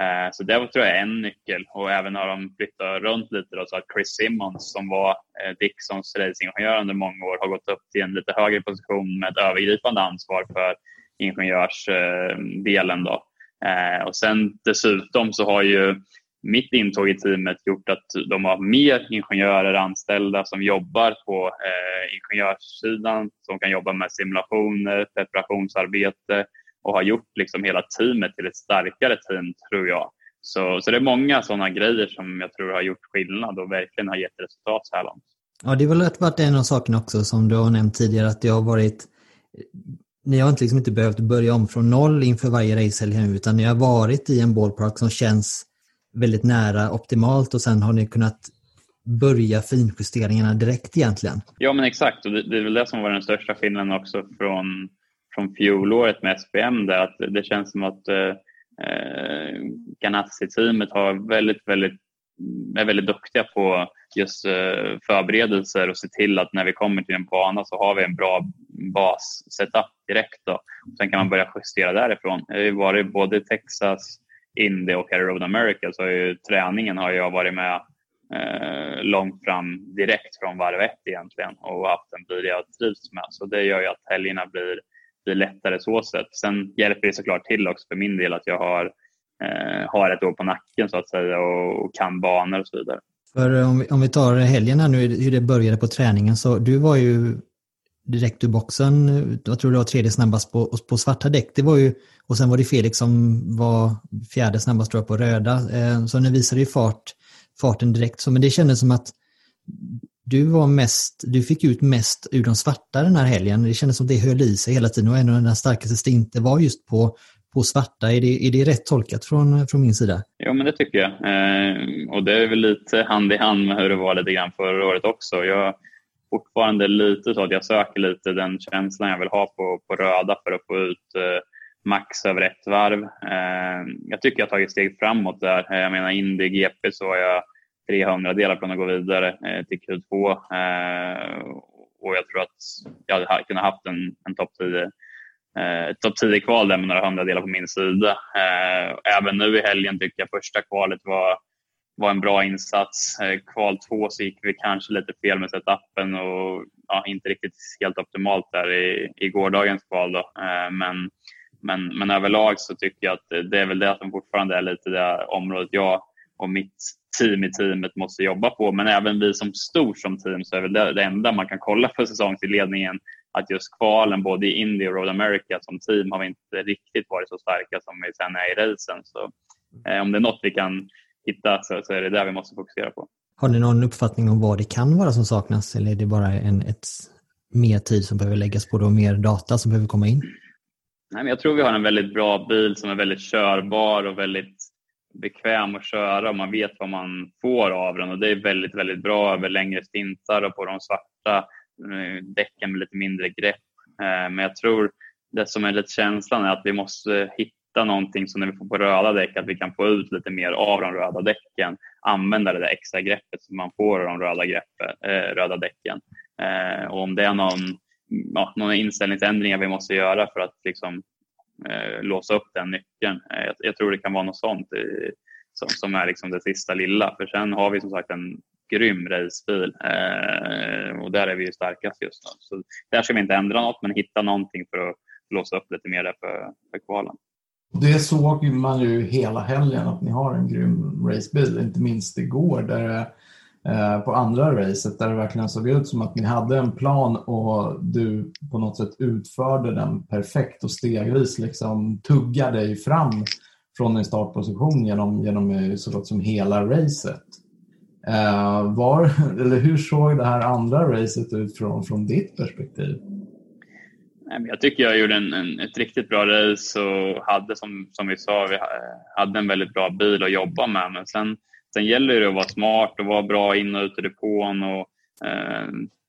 Eh, så det var tror jag är en nyckel och även har de flyttat runt lite då, så att Chris Simmons som var eh, Dixons racingingenjör under många år har gått upp till en lite högre position med ett övergripande ansvar för ingenjörsdelen. Eh, då. Eh, och sen dessutom så har ju mitt intåg i teamet gjort att de har mer ingenjörer anställda som jobbar på eh, ingenjörssidan, som kan jobba med simulationer, preparationsarbete och har gjort liksom hela teamet till ett starkare team, tror jag. Så, så det är många sådana grejer som jag tror har gjort skillnad och verkligen har gett resultat så här långt. Ja, det har väl varit en av sakerna också som du har nämnt tidigare, att det har varit ni har inte, liksom inte behövt börja om från noll inför varje racehelg utan ni har varit i en ballpark som känns väldigt nära optimalt och sen har ni kunnat börja finjusteringarna direkt egentligen. Ja men exakt och det, det är väl det som var den största skillnaden också från, från fjolåret med SPM där att det känns som att eh, eh, Ganassi-teamet har väldigt, väldigt, är väldigt duktiga på just eh, förberedelser och se till att när vi kommer till en bana så har vi en bra bas-setup direkt. Då. Sen kan man börja justera därifrån. Jag har ju varit både i Texas, Indy och här Road America så har ju träningen har jag varit med eh, långt fram direkt från varv ett egentligen och haft en bil jag trivs med. Så det gör ju att helgerna blir, blir lättare så sett. Sen hjälper det såklart till också för min del att jag har, eh, har ett år på nacken så att säga och, och kan banor och så vidare. För eh, om vi, om vi tar helgen här nu, hur det började på träningen, så du var ju direkt ur boxen. Jag tror det var tredje snabbast på, på svarta däck. Det var ju, och sen var det Felix som var fjärde snabbast tror jag, på röda. Eh, så nu visade ju fart, farten direkt. Så, men det kändes som att du var mest, du fick ut mest ur de svarta den här helgen. Det kändes som att det höll i sig hela tiden och en av den starkaste stinten var just på, på svarta. Är det, är det rätt tolkat från, från min sida? Ja, men det tycker jag. Eh, och det är väl lite hand i hand med hur det var lite grann förra året också. Jag, fortfarande lite så att jag söker lite den känslan jag vill ha på, på röda för att få ut eh, max över ett varv. Eh, jag tycker jag har tagit steg framåt där. Eh, jag menar in i GP så har jag 300 delar från att gå vidare eh, till Q2 eh, och jag tror att jag hade kunnat haft en, en topp 10 eh, topp 10 kval där med några hundradelar på min sida. Eh, även nu i helgen tycker jag första kvalet var var en bra insats. Eh, kval två så gick vi kanske lite fel med setupen och ja, inte riktigt helt optimalt där i, i gårdagens kval. Då. Eh, men, men, men överlag så tycker jag att det är väl det som fortfarande är lite det området jag och mitt team i teamet måste jobba på. Men även vi som stort som team så är väl det, det enda man kan kolla för säsongsinledningen att just kvalen både i Indy och Road America som team har vi inte riktigt varit så starka som vi sen är i racen. Så eh, om det är något vi kan hitta så, så är det där vi måste fokusera på. Har ni någon uppfattning om vad det kan vara som saknas eller är det bara en, ett, mer tid som behöver läggas på det och mer data som behöver komma in? Nej, men jag tror vi har en väldigt bra bil som är väldigt körbar och väldigt bekväm att köra och man vet vad man får av den och det är väldigt, väldigt bra över längre stintar och på de svarta Eh, däcken med lite mindre grepp. Eh, men jag tror det som är lite känslan är att vi måste hitta någonting som när vi får på röda däck, att vi kan få ut lite mer av de röda däcken. Använda det där extra greppet som man får av de röda, greppet, eh, röda däcken. Och om det är någon, ja, någon inställningsändringar vi måste göra för att liksom, eh, låsa upp den nyckeln. Jag, jag, tror det kan vara något sånt i, som, som, är liksom det sista lilla. För sen har vi som sagt en grym racebil eh, och där är vi ju starkast just nu. Så där ska vi inte ändra något men hitta någonting för att låsa upp lite mer där för, för kvalen. Det såg man ju hela helgen att ni har en grym racebil, inte minst igår där eh, på andra racet där det verkligen såg ut som att ni hade en plan och du på något sätt utförde den perfekt och stegvis liksom tuggade dig fram från din startposition genom, genom eh, så gott som hela racet. Eh, var, eller hur såg det här andra racet ut från, från ditt perspektiv? Jag tycker jag gjorde en, en, ett riktigt bra race och hade som, som vi sa, vi hade en väldigt bra bil att jobba med. Men sen, sen gäller det att vara smart och vara bra in och ut ur depån och eh,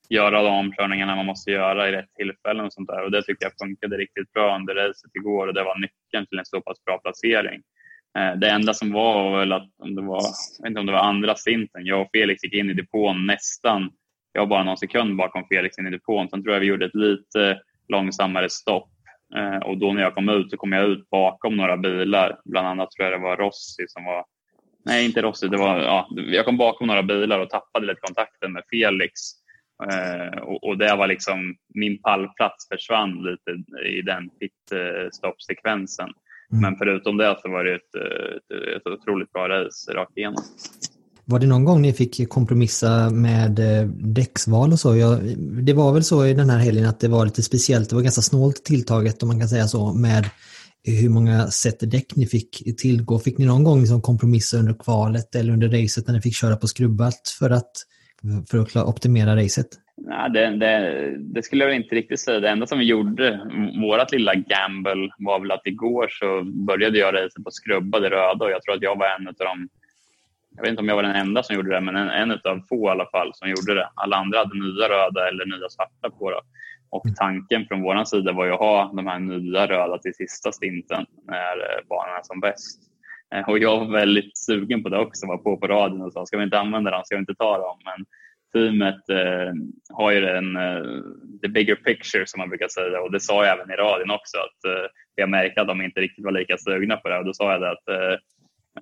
göra de omkörningarna man måste göra i rätt tillfällen och sånt där. Och det tycker jag funkade riktigt bra under racet igår och det var nyckeln till en så pass bra placering. Eh, det enda som var var väl att om det var, jag vet inte om det var andra sinten, jag och Felix gick in i depån nästan, jag var bara någon sekund bakom Felix in i depån. Sen tror jag vi gjorde ett lite långsammare stopp eh, och då när jag kom ut så kom jag ut bakom några bilar. Bland annat tror jag det var Rossi som var Nej, inte Rossi. Det var, ja, jag kom bakom några bilar och tappade lite kontakten med Felix. Eh, och, och, det var liksom, min pallplats försvann lite i den pitstoppsekvensen. Eh, Mm. Men förutom det så var det ett, ett, ett otroligt bra race rakt igenom. Var det någon gång ni fick kompromissa med eh, däcksval och så? Jag, det var väl så i den här helgen att det var lite speciellt, det var ganska snålt tilltaget om man kan säga så med hur många set däck ni fick tillgå. Fick ni någon gång liksom kompromissa under kvalet eller under racet när ni fick köra på skrubbat för att, för att optimera racet? Nej, det, det, det, skulle jag väl inte riktigt säga. Det enda som vi gjorde, vårt lilla gamble, var väl att igår så började jag racet på skrubbade röda och jag tror att jag var en av de jag vet inte om jag var den enda som gjorde det, men en, en av få i alla fall som gjorde det. Alla andra hade nya röda eller nya svarta på. Det. Och tanken från vår sida var ju att ha de här nya röda till sista stinten när eh, banan är som bäst. Eh, och jag var väldigt sugen på det också, var på på radion och sa ska vi inte använda dem, ska vi inte ta dem? Men teamet eh, har ju en eh, the bigger picture som man brukar säga. Och det sa jag även i radion också att eh, jag märkte att de inte riktigt var lika sugna på det och då sa jag det att eh,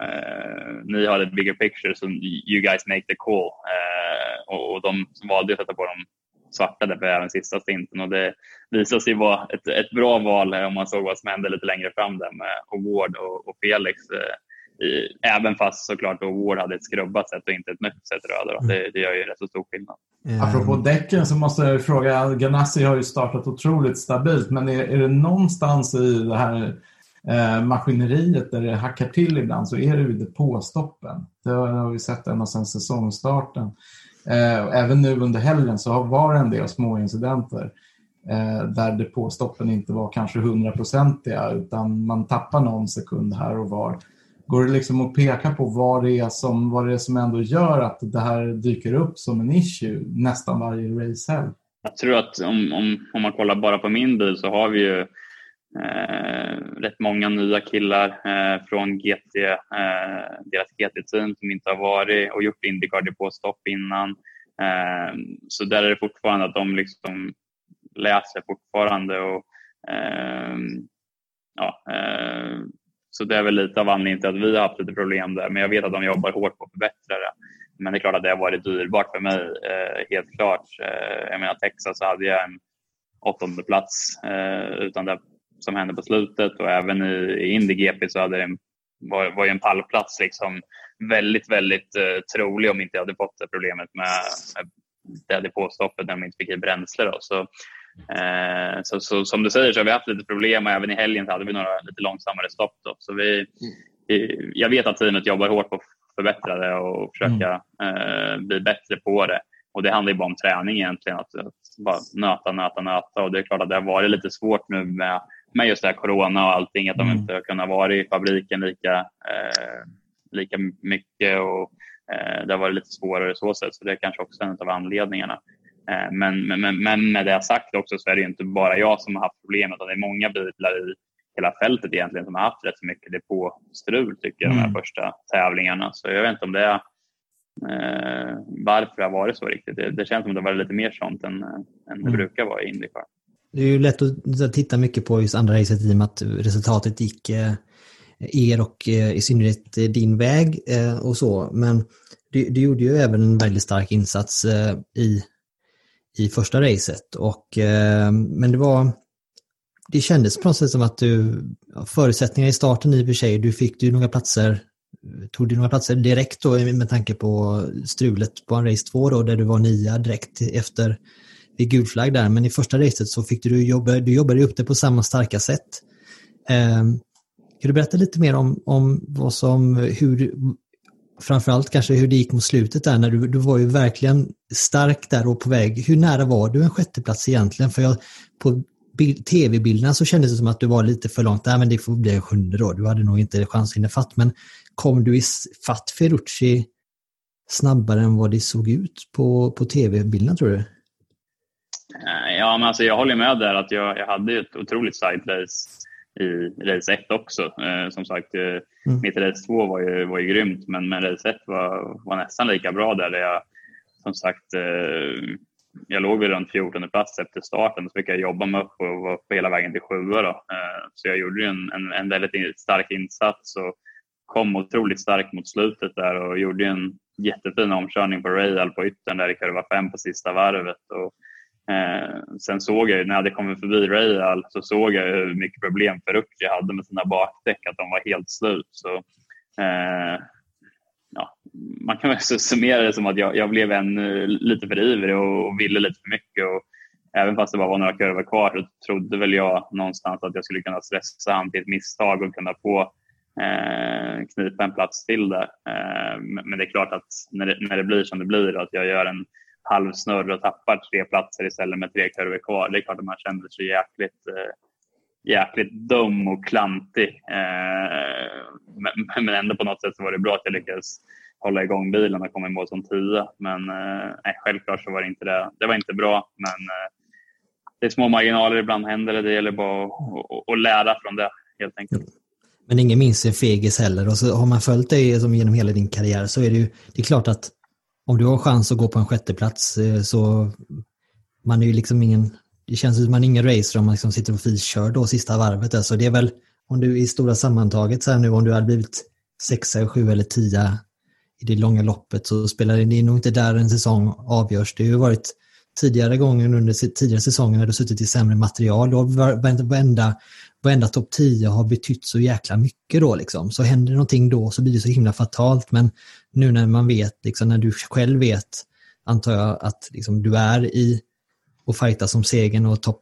eh, ni har the bigger picture so you guys make the call. Eh, och, och de valde att sätta på dem svarta där på även sista stinten. Och det visade sig vara ett, ett bra val eh, om man såg vad som hände lite längre fram där med Award och, och Felix. Eh, även fast såklart då Ward hade ett skrubbat sätt och inte ett nytt sätt röda. Mm. Det, det gör ju rätt så stor skillnad. Mm. Apropå däcken så måste jag fråga, Ganassi har ju startat otroligt stabilt, men är, är det någonstans i det här eh, maskineriet där det hackar till ibland så är det vid depåstoppen. Det har vi sett ända sedan säsongstarten. Eh, även nu under helgen så var det en del små incidenter eh, där depåstoppen inte var kanske hundraprocentiga utan man tappar någon sekund här och var. Går det liksom att peka på vad det, är som, vad det är som ändå gör att det här dyker upp som en issue nästan varje racehelg? Jag tror att om, om, om man kollar bara på min bil så har vi ju eh, rätt många nya killar eh, från GT, eh, deras GT-team som inte har varit och gjort Indycar på stopp innan. Eh, så där är det fortfarande att de liksom läser fortfarande och eh, ja, eh, så det är väl lite av anledningen till att vi har haft lite problem där. Men jag vet att de jobbar hårt på att förbättra det. Men det är klart att det har varit dyrbart för mig, eh, helt klart. Eh, jag menar Texas hade jag en åttonde plats eh, utan det som hände på slutet och även i, i Indy GP så hade det en, var, var ju en pallplats liksom väldigt, väldigt eh, trolig om inte jag hade fått det problemet med, med det depåstoppet när de inte fick i bränsle. Då. Så Eh, så, så, som du säger så har vi haft lite problem och även i helgen hade vi några lite långsammare stopp. Då. Så vi, jag vet att teamet jobbar hårt på att förbättra det och försöka mm. eh, bli bättre på det. Och Det handlar ju bara om träning egentligen, att, att bara nöta, nöta, nöta. Och det är klart att det har varit lite svårt nu med, med just det här corona och allting, att de mm. inte har kunnat vara i fabriken lika, eh, lika mycket. Och, eh, det har varit lite svårare så sätt, så det är kanske också en av anledningarna. Eh, men, men, men med det sagt också så är det inte bara jag som har haft problem utan det är många bilar i hela fältet egentligen som har haft rätt så mycket depåstrul tycker jag, mm. de här mm. första tävlingarna. Så jag vet inte om det är eh, varför det har varit så riktigt. Det, det känns som att det har varit lite mer sånt än, än det mm. brukar vara i Indycar. Det är ju lätt att titta mycket på just andra racet i och med att resultatet gick eh, er och eh, i synnerhet din väg och så. Men du, du gjorde ju även en väldigt stark insats i i första racet. Och, eh, men det var det kändes på något sätt som att du, förutsättningar i starten i och för sig, du fick du några platser, tog du några platser direkt då med tanke på strulet på en race 2 då, där du var nia direkt efter vid gul flagg där, men i första racet så fick du jobba, du jobbade upp det på samma starka sätt. Eh, kan du berätta lite mer om, om vad som, hur, framförallt kanske hur det gick mot slutet där när du, du var ju verkligen stark där och på väg. Hur nära var du en sjätteplats egentligen? För jag, på tv-bilderna så kändes det som att du var lite för långt. Nej, men det får bli en sjunde då. Du hade nog inte chans att hinna fatt. Men kom du i fatt Ferrucci snabbare än vad det såg ut på, på tv-bilderna tror du? Ja, men alltså jag håller med där att jag, jag hade ett otroligt side race i race 1 också. Eh, som sagt, eh, mm. mitt race 2 var ju, var ju grymt, men, men race 1 var, var nästan lika bra där. där jag, som sagt, eh, jag låg vid runt 14 plats efter starten så fick jag jobba mig upp och var på hela vägen till sjua. Då. Eh, så jag gjorde en, en, en väldigt stark insats och kom otroligt starkt mot slutet där och gjorde en jättefin omkörning på Rail på yttern där i kurva 5 på sista varvet. Och, eh, sen såg jag ju när jag hade kommit förbi Rail så såg jag hur mycket problem Ferrucci hade med sina bakdäck, att de var helt slut. Så, eh, ja, man kan väl summera det som att jag, jag blev en, lite för ivrig och, och ville lite för mycket. Och, även fast det bara var några kurvor kvar så trodde väl jag någonstans att jag skulle kunna stressa han till ett misstag och kunna få eh, knipa en plats till där. Eh, men det är klart att när det, när det blir som det blir, att jag gör en halvsnurr och tappar tre platser istället med tre kurvor kvar, det är klart att man känner sig jäkligt eh, jäkligt dum och klantig. Eh, men, men ändå på något sätt så var det bra att jag lyckades hålla igång bilen och komma i mål som tia. Men eh, självklart så var det inte det. Det var inte bra, men eh, det är små marginaler. Ibland händer det. Det gäller bara att, att, att lära från det helt enkelt. Men ingen minns en fegis heller. Och så har man följt dig genom hela din karriär så är det ju det är klart att om du har chans att gå på en sjätteplats eh, så man är ju liksom ingen det känns som att man är ingen racer om man liksom sitter och fiskör då sista varvet. Alltså det är väl om du i stora sammantaget så här nu om du hade blivit sexa, sju eller tia i det långa loppet så spelar det, det är nog inte där en säsong avgörs. Det har ju varit tidigare gånger under tidigare säsonger när du suttit i sämre material. Då varenda, varenda topp 10 har betytt så jäkla mycket då liksom. Så händer det någonting då så blir det så himla fatalt. Men nu när man vet, liksom, när du själv vet, antar jag att liksom, du är i och fighta som segern och topp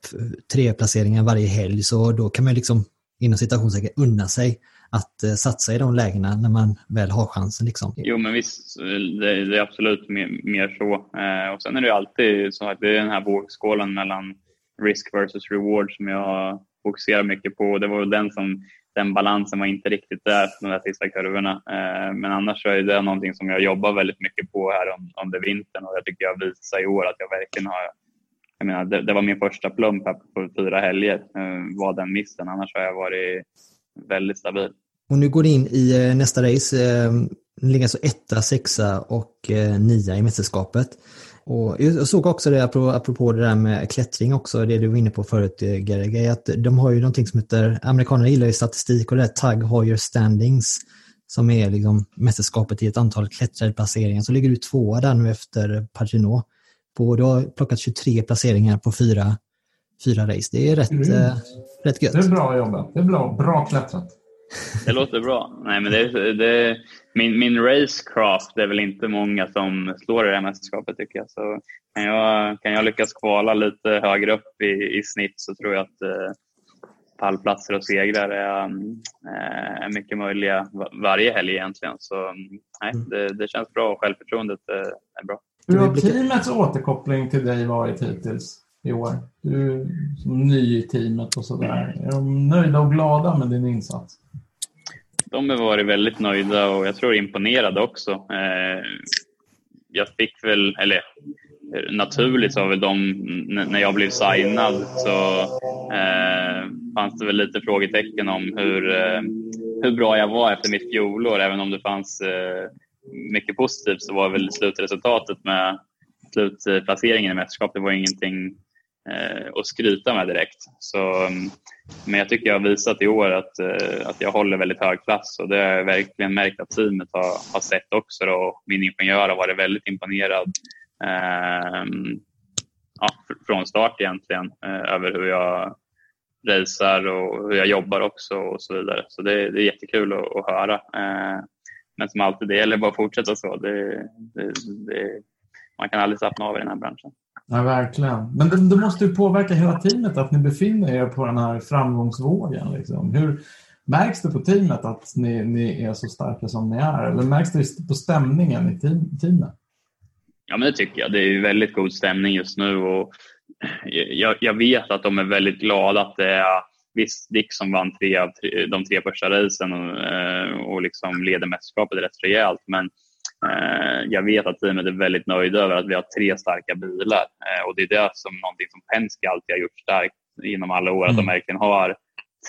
tre placeringar varje helg så då kan man liksom inom citationstecken unna sig att eh, satsa i de lägena när man väl har chansen. Liksom. Jo, men visst, det, det är absolut mer, mer så. Eh, och sen är det alltid så att det är den här vågskålen mellan risk versus reward som jag fokuserar mycket på. Det var väl den som den balansen var inte riktigt där de där sista kurvorna. Eh, men annars så är det någonting som jag jobbar väldigt mycket på här under vintern och jag tycker jag visar i år att jag verkligen har jag menar, det, det, var min första plump här på fyra helger, eh, var den missen. Annars har jag varit väldigt stabil. Och nu går det in i eh, nästa race. ni ligger alltså etta, sexa och nia i mästerskapet. Och jag såg också det, apropå det där med klättring också, det du var inne på förut Gerge, att de har ju någonting som heter, amerikanerna gillar ju statistik och det är Tug Heuer Standings som är liksom mästerskapet i ett antal klättrade placeringar. Så ligger du tvåa där nu efter Pagino. På, du har plockat 23 placeringar på fyra, fyra race. Det är rätt, mm. eh, rätt gött. Det är bra jobbat. Det är bra, bra klättrat. Det låter bra. Nej, men det, det, min, min racecraft det är väl inte många som slår i det här mästerskapet tycker jag. Så kan jag, kan jag lyckas kvala lite högre upp i, i snitt så tror jag att eh, pallplatser och segrar är, eh, är mycket möjliga varje helg egentligen. Så nej, mm. det, det känns bra och självförtroendet är bra. Hur har teamets återkoppling till dig varit hittills i år? Du är som ny i teamet och sådär. Är de nöjda och glada med din insats? De har varit väldigt nöjda och jag tror imponerade också. Eh, jag fick väl, eller naturligt så var väl de, när jag blev signad så eh, fanns det väl lite frågetecken om hur, eh, hur bra jag var efter mitt fjolår, även om det fanns eh, mycket positivt så var väl slutresultatet med slutplaceringen i mästerskapet det var ingenting eh, att skryta med direkt. Så, mm, men jag tycker jag har visat i år att, eh, att jag håller väldigt hög klass och det har jag verkligen märkt att teamet har, har sett också. Då. Min ingenjör har varit väldigt imponerad eh, ja, från start egentligen eh, över hur jag racear och hur jag jobbar också och så vidare. Så det, det är jättekul att, att höra. Eh, men som alltid, det gäller bara att fortsätta så. Det, det, det, man kan aldrig slappna av i den här branschen. Ja, verkligen. Men det, det, måste ju påverka hela teamet att ni befinner er på den här framgångsvågen. Liksom. Hur Märks det på teamet att ni, ni är så starka som ni är? Eller märks det på stämningen i team, teamet? Ja, men det tycker jag. Det är väldigt god stämning just nu. Och jag, jag vet att de är väldigt glada att det är Visst, Dick som vann tre av tre, de tre första racen och, eh, och liksom leder mästerskapet rätt rejält, men jag vet att teamet är väldigt nöjda över att vi har tre starka bilar eh, och det är det som någonting som Penske alltid har gjort starkt inom alla år, att de Mm. verkligen har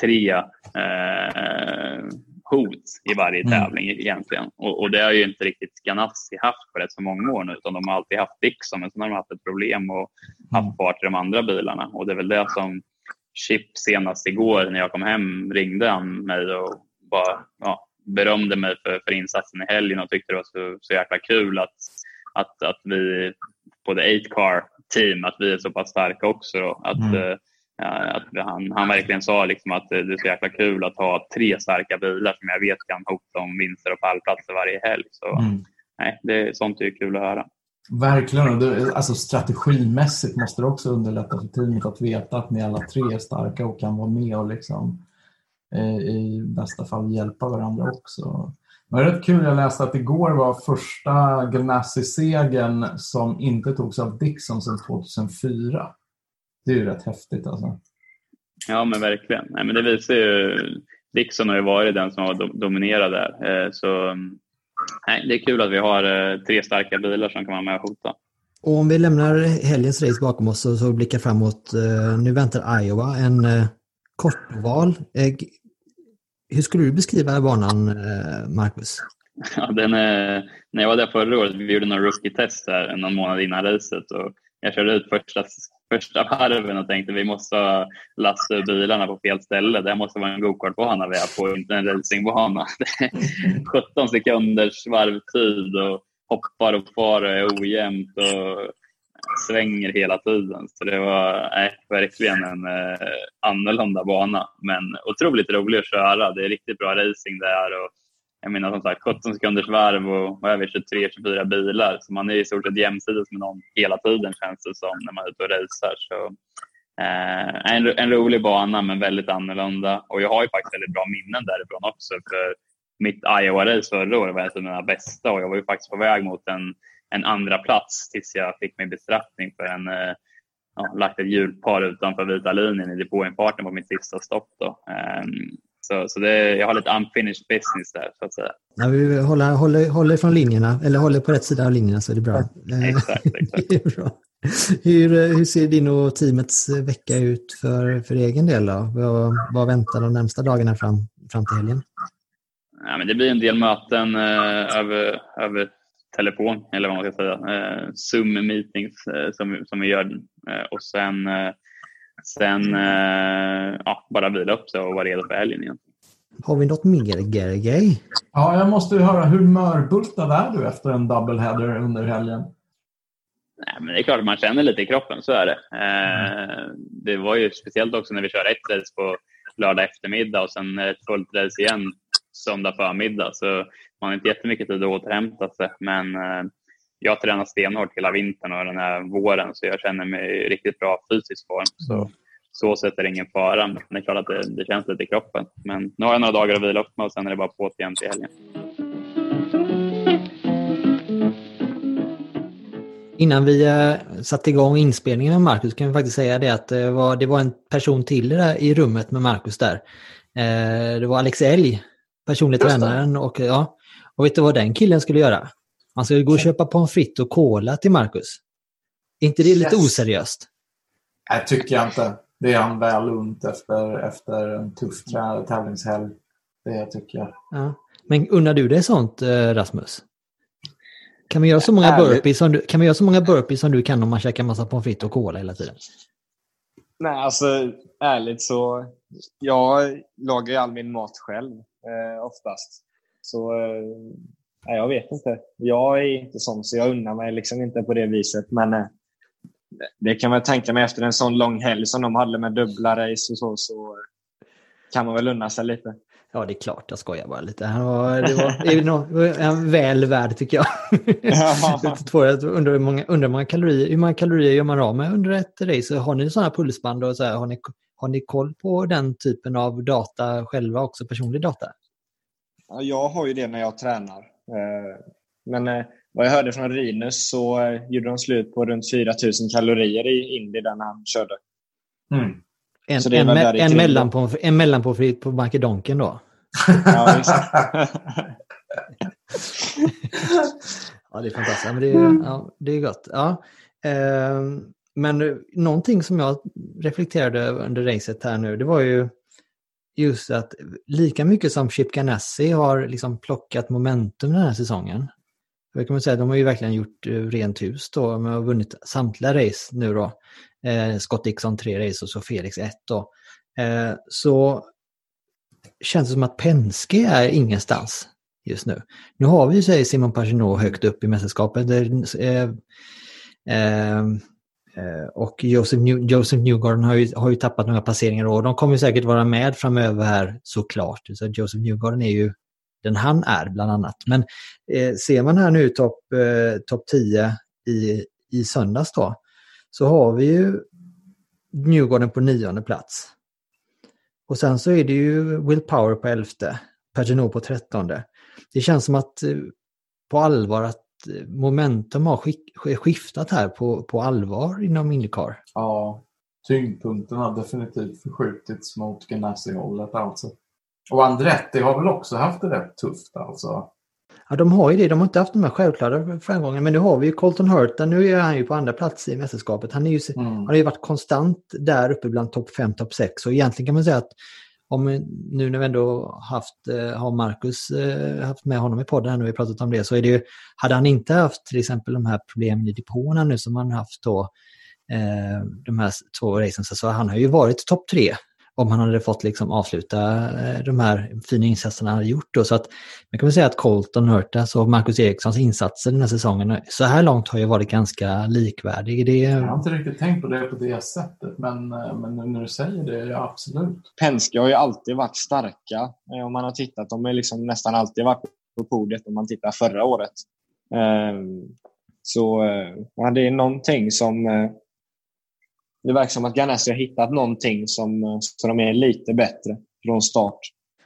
tre eh, hot i varje Mm. tävling egentligen. Och, och det har ju inte riktigt Ganassi haft på rätt så många år nu, utan de har alltid haft Dixon, men sen har de haft ett problem och haft fart i de andra bilarna. Och det är väl det som Chip senast igår när jag kom hem ringde han mig och bara ja, berömde mig för, för insatsen i helgen och tyckte det var så, så jäkla kul att, att, att vi på the eight car team, att vi är så pass starka också. Då. Att, Mm. eh, att han, han verkligen sa liksom att det är så jäkla kul att ha tre starka bilar som jag vet kan hota om vinster och pallplatser varje helg. Så, Mm. nej, det, sånt är kul att höra. Verkligen. Det, alltså strategimässigt måste det också underlätta för teamet att veta att ni alla tre är starka och kan vara med och liksom, i bästa fall hjälpa varandra också. Det var rätt kul, jag läste att igår var första Ganassi-segern som inte togs av Dixon sedan 2004. Det är ju rätt häftigt alltså. Ja, men verkligen. Nej, men det visar ju... Dixon har ju varit den som har do- dominerat där. Eh, Så nej, det är kul att vi har eh, tre starka bilar som kan vara med och hota. Och om vi lämnar helgens race bakom oss och så blickar framåt. eh, Nu väntar Iowa, en eh, kortoval. Eh, Hur skulle du beskriva banan, eh, Marcus? Ja, den är, när jag var där förra året, vi gjorde några rookie-test där någon månad innan racet och jag körde ut första, första varven och tänkte vi måste ha lasta ur bilarna på fel ställe. Det här måste vara en gokartbana vi är på, inte en racingbana. 17 sekunders varvtid och hoppar och far och är ojämnt och svänger hela tiden. Så det var nej, verkligen en eh, annorlunda bana, men otroligt rolig att köra. Det är riktigt bra racing där. Och jag menar som sagt 17 sekunders varv och vad är 23-24 bilar. Så man är i stort sett jämsides med någon hela tiden känns det som när man är ute och racear. Så, eh, en, en rolig bana men väldigt annorlunda. Och jag har ju faktiskt väldigt bra minnen därifrån också. För mitt Iowa-race förra året var ett av mina bästa och jag var ju faktiskt på väg mot en, en andra plats tills jag fick min bestraffning för en eh, ja, lagt ett hjulpar utanför vita linjen i depåinfarten på mitt sista stopp. Då. Ehm, så så det, jag har lite unfinished business där, så att säga. När vi håller, håller, håller från linjerna, eller håller på rätt sida av linjerna så är det bra. Eh, Exakt, exakt. det är bra. Hur, eh, hur ser din och teamets vecka ut för, för egen del? Då? Vad, vad väntar de närmsta dagarna fram, fram till helgen? Ja, men det blir en del möten eh, över, över telefon, eller vad man ska säga. Eh, Zoom-meetings eh, som, som vi gör. Eh, och sen, eh, sen eh, ja, bara vila upp sig och vara redo för helgen igen. Har vi något mer, Gergej? Ja, jag måste ju höra, hur mörbultad är du efter en doubleheader under helgen? Nej, men det är klart att man känner lite i kroppen, så är det. Eh, det var ju speciellt också när vi kör ett race på lördag eftermiddag och sen ett fullt race igen söndag förmiddag. Så man har inte jättemycket tid att återhämta sig. Men eh, jag har tränat stenhårt hela vintern och den här våren så jag känner mig i riktigt bra fysisk form. Så, så sätt är det ingen fara. Men det är klart att det, det känns lite i kroppen. Men nu har jag några dagar att vila upp med och sen är det bara på igen till helgen. Innan vi eh, satte igång inspelningen med Marcus kan vi faktiskt säga det att det var, det var en person till där i rummet med Marcus där. Eh, det var Alex Elg, personlig Just det. tränaren. Och, ja, och vet du vad den killen skulle göra? Han skulle gå och köpa pommes frites och cola till Marcus. Är inte det lite Yes. oseriöst? Nej, tycker jag inte. Det är han väl unt efter, efter en tuff tävlingshelg. Det tycker jag. Ja. Men unnar du dig sånt, eh, Rasmus? Kan vi göra så många burpees som du, kan vi göra så många burpees som du kan om man käkar massa pommes frites och cola hela tiden? Nej, alltså ärligt så. Jag lagar ju all min mat själv eh, oftast. Så eh, jag vet inte. Jag är inte sån så jag unnar mig liksom inte på det viset. Men eh, det kan man tänka mig efter en sån lång helg som de hade med dubbla race och så, så kan man väl unna sig lite. Ja, det är klart. Jag skojar bara lite. Han var, det var, en väl värd, tycker jag. Ja. Två, jag undrar, hur många, undrar hur, många kalorier, hur många kalorier gör man av med under ett race? Har ni sådana pulsband och så här, har, ni, har ni koll på den typen av data själva också, personlig data? Ja, jag har ju det när jag tränar. Eh, Men eh, vad jag hörde från Rinus så eh, gjorde de slut på runt 4000 kalorier i Indy där han körde. Mm. En, en, me- en, kring mellan då. på, en mellanpåfritt på Makedonken då? Ja, ja, det är fantastiskt. Ja, men det, är, ja, det är gott. Ja. Eh, men eh, någonting som jag reflekterade över under racet här nu, det var ju just att lika mycket som Chip Ganassi har liksom plockat momentum den här säsongen. Jag kan man säga, de har ju verkligen gjort eh, rent hus då, de har vunnit samtliga race nu då. Eh, Scott Dixon tre race och så Felix ett då. Eh, så känns det som att Penske är ingenstans just nu. Nu har vi ju Simon Pagenaud högt upp i mästerskapet. Eh, eh, Eh, och Joseph, New, Joseph Newgarden har ju, har ju tappat några placeringar och de kommer säkert vara med framöver här såklart. Så Joseph Newgarden är ju den han är bland annat. Men eh, ser man här nu topp eh, top 10 i, i söndags då, så har vi ju Newgarden på nionde plats. Och sen så är det ju Will Power på elfte, Pagino på trettonde. Det känns som att eh, på allvar att momentum har skiftat här på, på allvar inom Indycar. Ja, tyngdpunkten har definitivt förskjutits mot Ganassi-hållet alltså. Och Andretti har väl också haft det rätt tufft alltså. Ja, de har ju det. De har inte haft de här självklara framgångarna. Men nu har vi ju Colton Hurta. Nu är han ju på andra plats i mästerskapet. Han, är ju, mm. han har ju varit konstant där uppe bland topp 5, topp 6. Och egentligen kan man säga att om nu när vi ändå haft, eh, har Marcus eh, haft med honom i podden när vi pratat om det, så är det ju, hade han inte haft till exempel de här problemen i depåerna nu som han haft då, eh, de här två racen, så han har ju varit topp tre om han hade fått liksom avsluta eh, de här fina insatserna han hade gjort. Då. Så att man kan väl säga att Colton Hurtas och Marcus Erikssons insatser den här säsongen så här långt har ju varit ganska likvärdiga. Det... Jag har inte riktigt tänkt på det på det sättet, men, eh, men nu när du säger det, ja absolut. Penske har ju alltid varit starka. Eh, om man har tittat, de har liksom nästan alltid varit på podiet om man tittar förra året. Ehm, så ja, det är någonting som det verkar som att Ganassi har hittat någonting som, så de är lite bättre från start.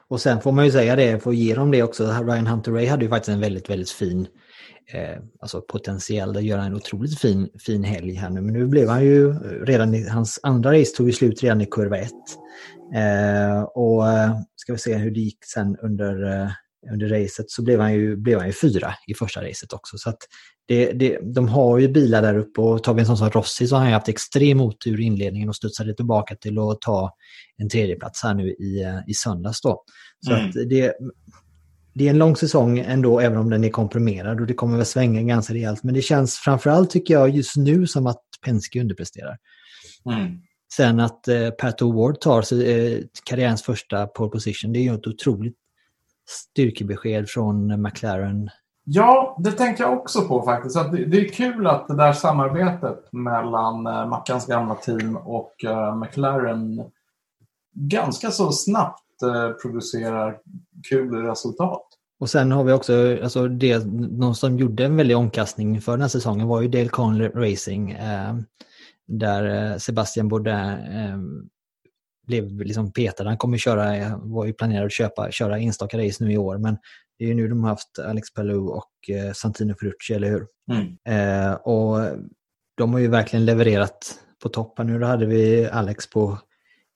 Och sen får man ju säga det, får ge dem det också, Ryan Hunter Ray hade ju faktiskt en väldigt, väldigt fin eh, alltså potentiell att göra en otroligt fin, fin helg här nu. Men nu blev han ju eh, redan i, hans andra race tog ju slut redan i kurva 1. Eh, och eh, ska vi se hur det gick sen under, eh, under racet så blev han, ju, blev han ju fyra i första racet också. Så att det, det, de har ju bilar där uppe och tar vi en sån som Rossi så har han haft extrem otur i inledningen och studsade tillbaka till att ta en tredjeplats här nu i, eh, i söndags. Då. Så mm. att det, det är en lång säsong ändå, även om den är komprimerad och det kommer väl svänga ganska rejält. Men det känns framförallt, tycker jag, just nu som att Penske underpresterar. Mm. Sen att eh, Pat O'Ward tar eh, karriärens första pole position, det är ju ett otroligt styrkebesked från McLaren Ja, det tänkte jag också på faktiskt. Att det, är kul att det där samarbetet mellan eh, Mackans gamla team och eh, McLaren ganska så snabbt eh, producerar kul resultat. Och sen har vi också, alltså det, någon som gjorde en väldig omkastning för den här säsongen var ju Dale Conley Racing. Eh, där Sebastian Bourdin eh, blev liksom petad. Han kommer köra, var ju planerad att köpa, köra enstaka race nu i år, men det är ju nu de har haft Alex Palou och eh, Santino Ferrucci, eller hur? Mm. Eh, och de har ju verkligen levererat på toppen. Nu hade vi Alex på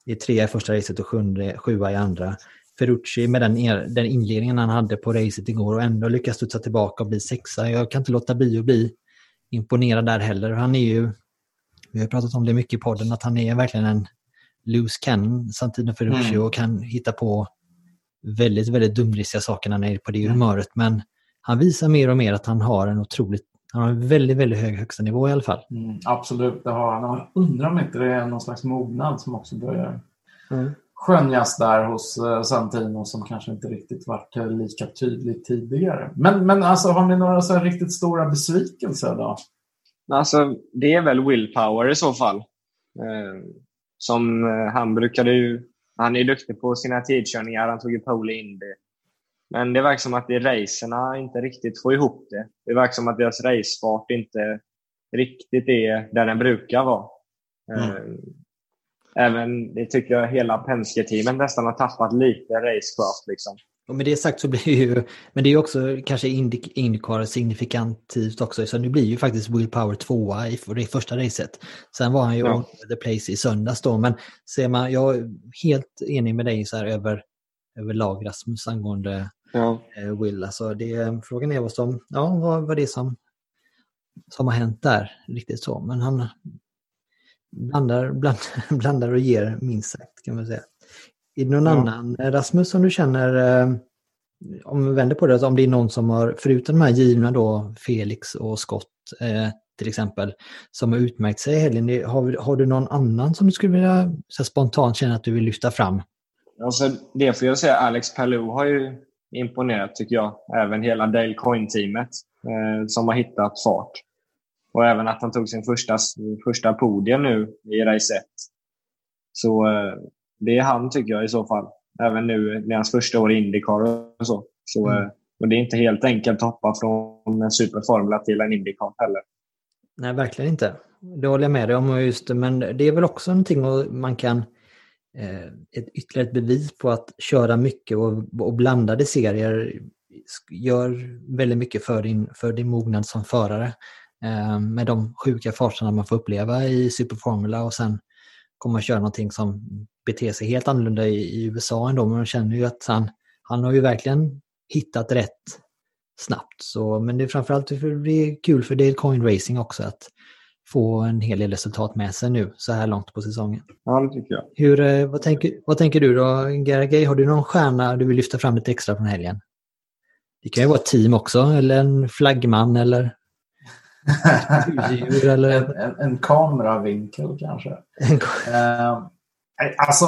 i trea i första racet och sjunde, sjua i andra. Ferrucci med den, den inledningen han hade på racet igår och ändå lyckas studsa tillbaka och bli sexa. Jag kan inte låta bli att bli imponerad där heller. Han är ju, vi har pratat om det mycket i podden, att han är verkligen en loose cannon, Santino Ferrucci, mm. och kan hitta på väldigt, väldigt dumdristiga saker när han är på det mm. humöret. Men han visar mer och mer att han har en otroligt han har en väldigt, väldigt hög högsta nivå i alla fall. Mm, absolut, det har han. Jag undrar om inte det är någon slags mognad som också börjar mm. skönjas där hos uh, Santino som kanske inte riktigt varit uh, lika tydligt tidigare. Men, men alltså, har ni några så riktigt stora besvikelser då? Alltså, det är väl willpower i så fall. Eh, som eh, han brukade ju han är duktig på sina tidkörningar. Han tog ju pole i Indy. Men det verkar som att i racerna inte riktigt får ihop det. Det verkar som att deras racefart inte riktigt är där den brukar vara. Mm. Eh, även, det tycker jag, hela Penske-teamet nästan har tappat lite racecraft. Liksom. Och med det sagt så blir ju, men det är också kanske Indycar signifikantivt också, så nu blir ju faktiskt Will Power tvåa i det första racet. Sen var han ju ja. the place i söndags då, men ser man, jag är helt enig med dig så här över, över lag Rasmus angående Ja. eh, Will. Alltså det, frågan är vad som, ja, vad, vad det är som, som har hänt där. Riktigt så. Men han blandar, bland, blandar och ger minst sagt kan man säga. Är det någon Ja. annan, eh, Rasmus, som du känner, eh, om vi vänder på det, alltså om det är någon som har, förutom de här givna då, Felix och Scott eh, till exempel, som har utmärkt sig i helgen, har, har du någon annan som du skulle vilja så spontant känna att du vill lyfta fram? Alltså, det får jag säga, Alex Palou har ju imponerat tycker jag. Även hela Dale Coin-teamet eh, som har hittat fart. Och även att han tog sin första, första podium nu i race 1. Så eh, det är han tycker jag i så fall. Även nu, det är hans första år i Indycar och så. så Mm. eh, och det är inte helt enkelt att hoppa från en superformula till en Indycar heller. Nej, verkligen inte. Det håller jag med dig om. Just, det, men det är väl också någonting man kan... Eh, ett ytterligare ett bevis på att köra mycket och, och blandade serier gör väldigt mycket för din, för din mognad som förare. Eh, med de sjuka farterna man får uppleva i Superformula och sen komma och köra någonting som beter sig helt annorlunda i, i USA ändå. Men man känner ju att han, han har ju verkligen hittat rätt snabbt. Så, men det är framförallt för det är kul för Dale Coin Racing också att få en hel del resultat med sig nu så här långt på säsongen. Ja, det tycker jag. Hur, eh, vad, tänker, vad tänker du då, Garagay? Har du någon stjärna du vill lyfta fram lite extra från helgen? Det kan ju vara ett team också, eller en flaggman eller husdjur eller... En, en, en kameravinkel kanske. Eh, alltså,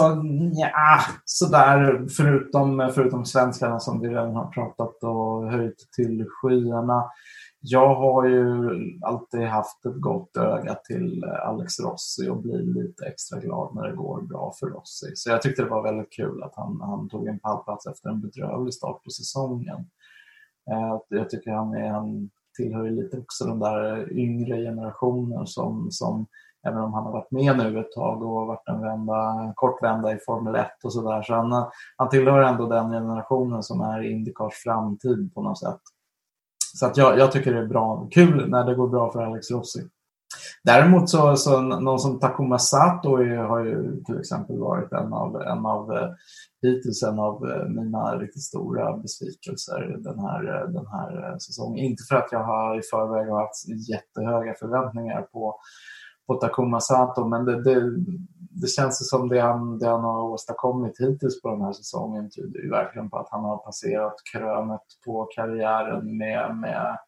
ja, sådär förutom, förutom svenskarna som vi redan har pratat och höjt till skyarna. Jag har ju alltid haft ett gott öga till Alex Rossi och blir lite extra glad när det går bra för Rossi. Så jag tyckte det var väldigt kul att han, han tog en pallplats efter en bedrövlig start på säsongen. Eh, Jag tycker han, är, han tillhör ju lite också den där yngre generationen som, som även om han har varit med nu ett tag och varit en vända, en kort vända i Formel 1 och sådär. Så han, han tillhör ändå den generationen som är Indycars framtid på något sätt. Så att jag, jag tycker det är bra, kul när det går bra för Alex Rossi. Däremot så, så någon som Takuma Sato är, har ju till exempel varit en av, en av eh, hittills en av eh, mina riktigt stora besvikelser den här, eh, den här säsongen. Inte för att jag har i förväg har haft jättehöga förväntningar på, på Takuma Sato, men det, det, det känns som det han, det han har åstadkommit hittills på den här säsongen tyder ju verkligen på att han har passerat krönet på karriären med, med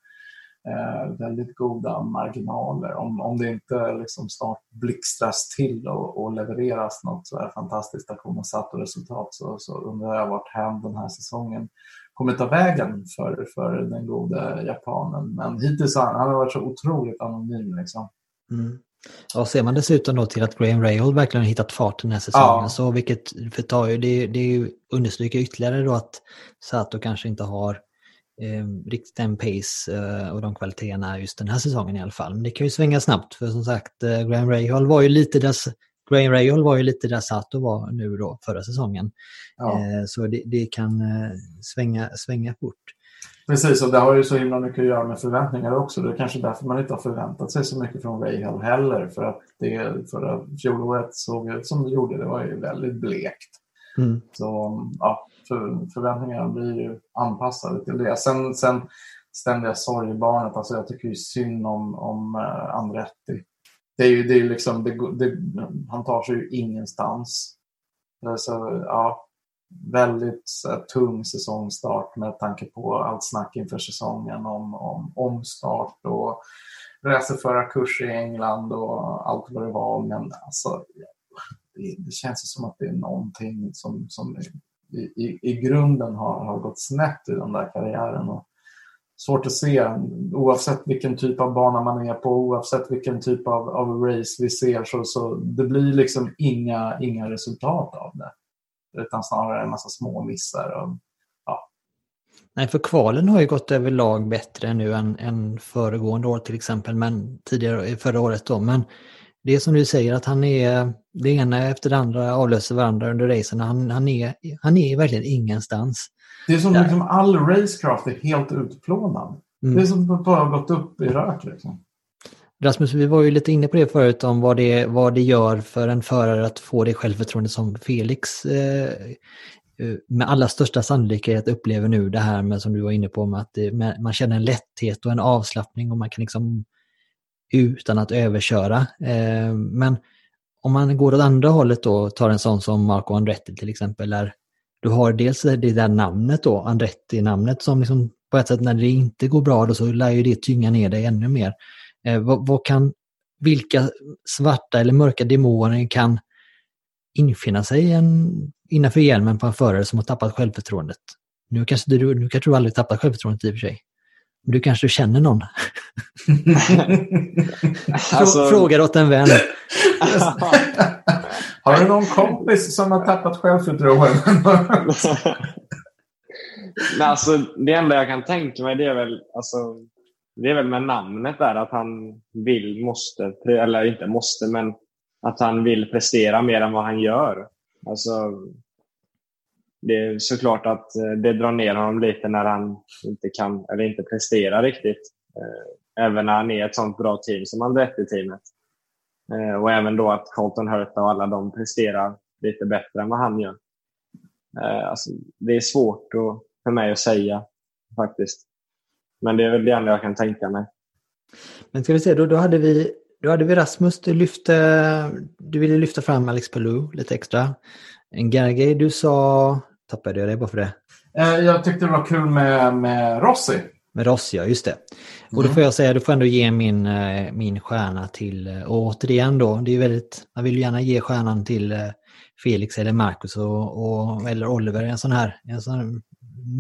eh, väldigt goda marginaler. Om, om det inte liksom snart blixtras till och, och levereras något så här fantastiskt Takuma Sato-resultat så, så undrar jag vart hän den här säsongen kommer ta vägen för, för den gode japanen. Men hittills har han, han har varit så otroligt anonym. Liksom. Mm. Ja, ser man dessutom då till att Graham Rahal verkligen har hittat fart den här säsongen, Ja. så vilket förtar ju, det, det understryker ytterligare då att Sato kanske inte har eh, riktigt den pace eh, och de kvaliteterna just den här säsongen i alla fall. Men det kan ju svänga snabbt, för som sagt, eh, Graham Rahal var ju lite där, Graham Rahal var ju lite där Sato var nu då förra säsongen. Ja. Eh, så det, det kan eh, svänga, svänga fort. Precis, och det har ju så himla mycket att göra med förväntningar också. Det är kanske därför man inte har förväntat sig så mycket från Rahal heller. För att det förra fjolåret såg ut som det gjorde. Det var ju väldigt blekt. Mm. Så ja, för, förväntningarna blir ju anpassade till det. Sen, sen ständiga sorgebarnet, alltså jag tycker ju synd om, om uh, Andretti. Det är ju, det är liksom, det, det, han tar sig ju ingenstans. Eh, så, ja, väldigt så här, tung säsongstart med tanke på allt snack inför säsongen om, om omstart och racerförarkurs i England och allt vad det var. Men alltså, det, det känns ju som att det är någonting som, som i, i, grunden har, har gått snett i den där karriären. Och svårt att se, oavsett vilken typ av bana man är på, oavsett vilken typ av, av race vi ser, så, så det blir liksom inga, inga resultat av det. Utan snarare en massa små missar. Och, ja. Nej, för kvalen har ju gått överlag bättre nu än, än föregående år till exempel, men tidigare förra året då. Men det är som du säger att han är, det ena efter det andra avlöser varandra under racen. Han, han, är, han är verkligen ingenstans. Det är som Där. liksom all racecraft är helt utplånad. Mm. Det är som att bara gått upp i rök. Liksom. Rasmus, vi var ju lite inne på det förut om vad det, vad det gör för en förare att få det självförtroende som Felix eh, eh, med allra största sannolikhet upplever nu det här med som du var inne på, med att det, med, man känner en lätthet och en avslappning och man kan liksom utan att överköra. Eh, men om man går åt andra hållet då, och tar en sån som Marco Andretti till exempel, där du har dels det där namnet då, Andretti-namnet som liksom på ett sätt när det inte går bra då så lär ju det tynga ner dig ännu mer. Eh, vad, vad, kan, vilka svarta eller mörka demoner kan infinna sig en, innanför hjälmen på en förare som har tappat självförtroendet? Nu kanske du, nu kanske du aldrig tappat självförtroendet i och för sig. Du kanske känner någon? alltså... Frågar åt en vän. har du någon kompis som har tappat självförtroendet? Men alltså, det enda jag kan tänka mig det är väl, alltså, det är väl med namnet där att han vill, måste, eller inte måste, men att han vill prestera mer än vad han gör. Alltså, det är såklart att eh, det drar ner honom lite när han inte kan eller inte presterar riktigt. Eh, även när han är ett sånt bra team som Andretti-teamet. Eh, och även då att Colton Hurta och alla de presterar lite bättre än vad han gör. Alltså, det är svårt att, för mig att säga faktiskt. Men det är väl det enda jag kan tänka mig. Men ska vi se, då, då, hade, vi, då hade vi Rasmus, du, lyfte, du ville lyfta fram Alex Palou lite extra. En Gergay, du sa tappade jag det bara för det. Eh, jag tyckte det var kul med, med Rossi. Med Rossi, ja just det. Och då mm. får jag säga, du får ändå ge min, eh, min stjärna till, eh, och återigen då, det är väldigt, man vill gärna ge stjärnan till Felix eller Marcus och, och, eller Oliver, en sån här, en sån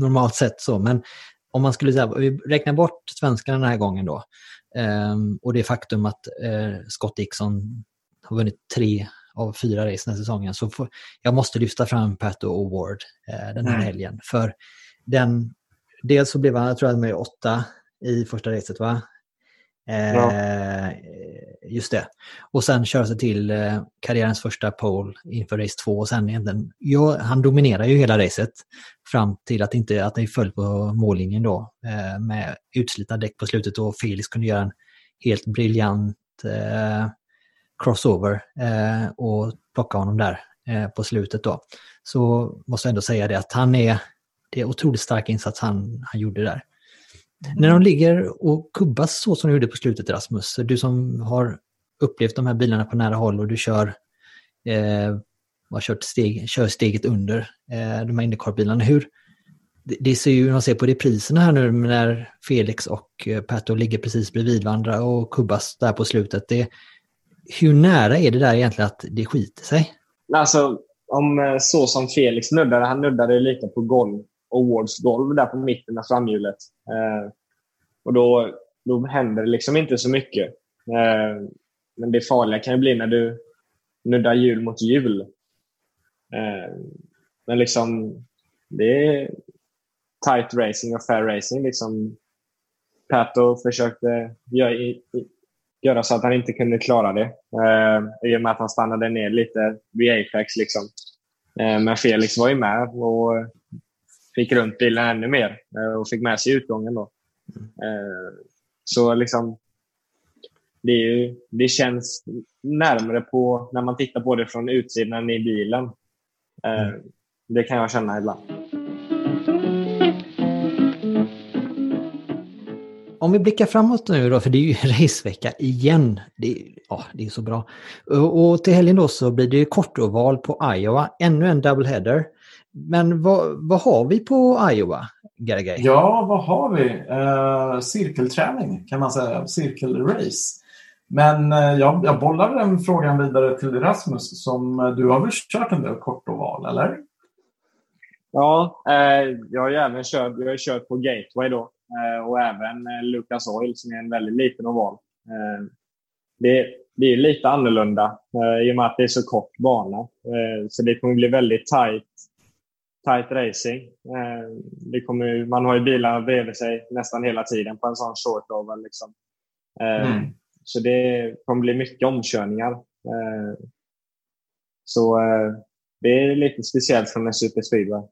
normalt sett så, men om man skulle säga, vi räknar bort svenskarna den här gången då, um, och det faktum att Scott Dixon har vunnit tre av fyra race den här säsongen. Så får, jag måste lyfta fram Pato Award eh, den här mm. helgen. För den, dels så blev han, jag tror han med åtta i första racet va? Eh, ja. Just det. Och sen köra sig till eh, karriärens första pole inför race två och sen egentligen, ja, han dominerar ju hela racet fram till att, inte, att det föll på mållinjen då eh, med utslitna däck på slutet och Felix kunde göra en helt briljant eh, crossover eh, och plocka honom där eh, på slutet då. Så måste jag ändå säga det att han är, det är otroligt stark insats han, han gjorde där. Mm. När de ligger och kubbas så som de gjorde på slutet Rasmus, du som har upplevt de här bilarna på nära håll och du kör eh, har kört steg, kör steget under eh, de här Indycar-bilarna. Hur, det, det ser ju, man ser på repriserna här nu när Felix och eh, Pato ligger precis bredvid varandra och kubbas där på slutet. Det, hur nära är det där egentligen att det skiter sig? Alltså, om eh, så som Felix nuddade, han nuddade lite på golv, Awards golv där på mitten av framhjulet. Eh, och då, då händer det liksom inte så mycket. Eh, men det farliga kan ju bli när du nuddar hjul mot hjul. Eh, men liksom, det är tight racing och fair racing. Liksom, Pato försökte göra göra så att han inte kunde klara det. Eh, I och med att han stannade ner lite vid Apex. Liksom. Eh, men Felix var ju med och fick runt bilen ännu mer eh, och fick med sig utgången. Då. Eh, så liksom, det, ju, det, känns närmare på när man tittar på det från utsidan i bilen. Eh. Det kan jag känna ibland. Om vi blickar framåt nu då, för det är ju racevecka igen. Det, ja, det är så bra. Och, till helgen då så blir det kortoval på Iowa, ännu en doubleheader. Men vad, vad har vi på Iowa, Gergay? Ja, vad har vi? Uh, cirkelträning kan man säga, cirkelrace. Men uh, jag, jag bollar den frågan vidare till Rasmus som uh, du har väl kört en del kortoval, eller? Ja, eh, jag har ju även kört, jag har kört på Gateway då. Eh, och även eh, Lucas Oil som är en väldigt liten oval. Eh, det, det är lite annorlunda i och med att det är så kort bana. Så det kommer bli väldigt tight, tight racing. Det kommer, man har ju bilarna bredvid sig nästan hela tiden på en sån short oval. Liksom. Mm. Så det kommer bli mycket omkörningar. Så det är lite speciellt från en Super Speedway.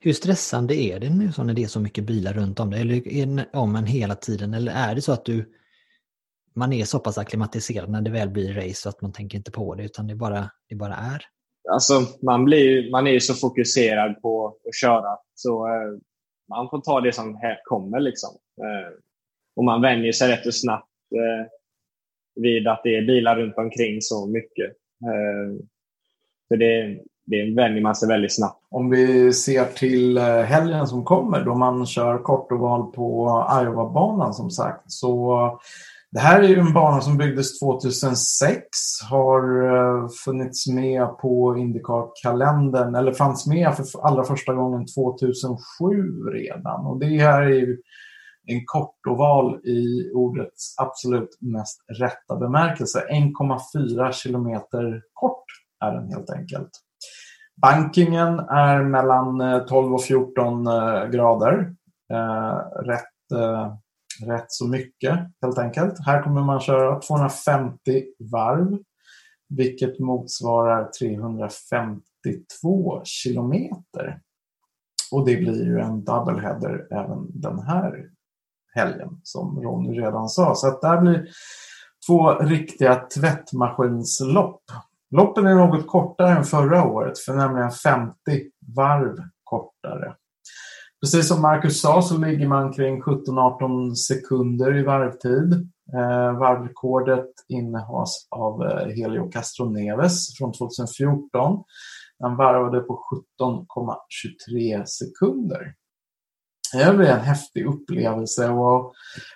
Hur stressande är det nu så när det är så mycket bilar runt om dig? Eller är det om en hela tiden? Eller är det så att du man är så pass akklimatiserad när det väl blir race så att man tänker inte på det utan det bara, det bara är? alltså, man, blir, man är ju så fokuserad på att köra så eh, man får ta det som här kommer. Liksom. Eh, och man vänjer sig rätt och snabbt eh, vid att det är bilar runt omkring så mycket. Eh, så det, det vänjer man sig väldigt snabbt. Om vi ser till eh, helgen som kommer då man kör kortoval på Iowa-banan som sagt. Så det här är ju en bana som byggdes 2006, har eh, funnits med på Indycar-kalendern, eller fanns med för allra första gången 2007 redan. Och det här är ju en kortoval i ordets absolut mest rätta bemärkelse. 1,4 kilometer kort är den helt enkelt. Bankingen är mellan eh, 12 och 14 eh, grader. Eh, rätt eh, rätt så mycket helt enkelt. Här kommer man köra 250 varv vilket motsvarar 352 kilometer. Och det blir ju en doubleheader även den här helgen som Ronny redan sa. Så att det här blir två riktiga tvättmaskinslopp. Loppen är något kortare än förra året för nämligen 50 varv kortare. Precis som Marcus sa så ligger man kring 17-18 sekunder i varvtid. Eh, varvrekordet innehas av eh, Helio Castroneves från 2014. Han varvade på 17,23 sekunder. Det blir en häftig upplevelse och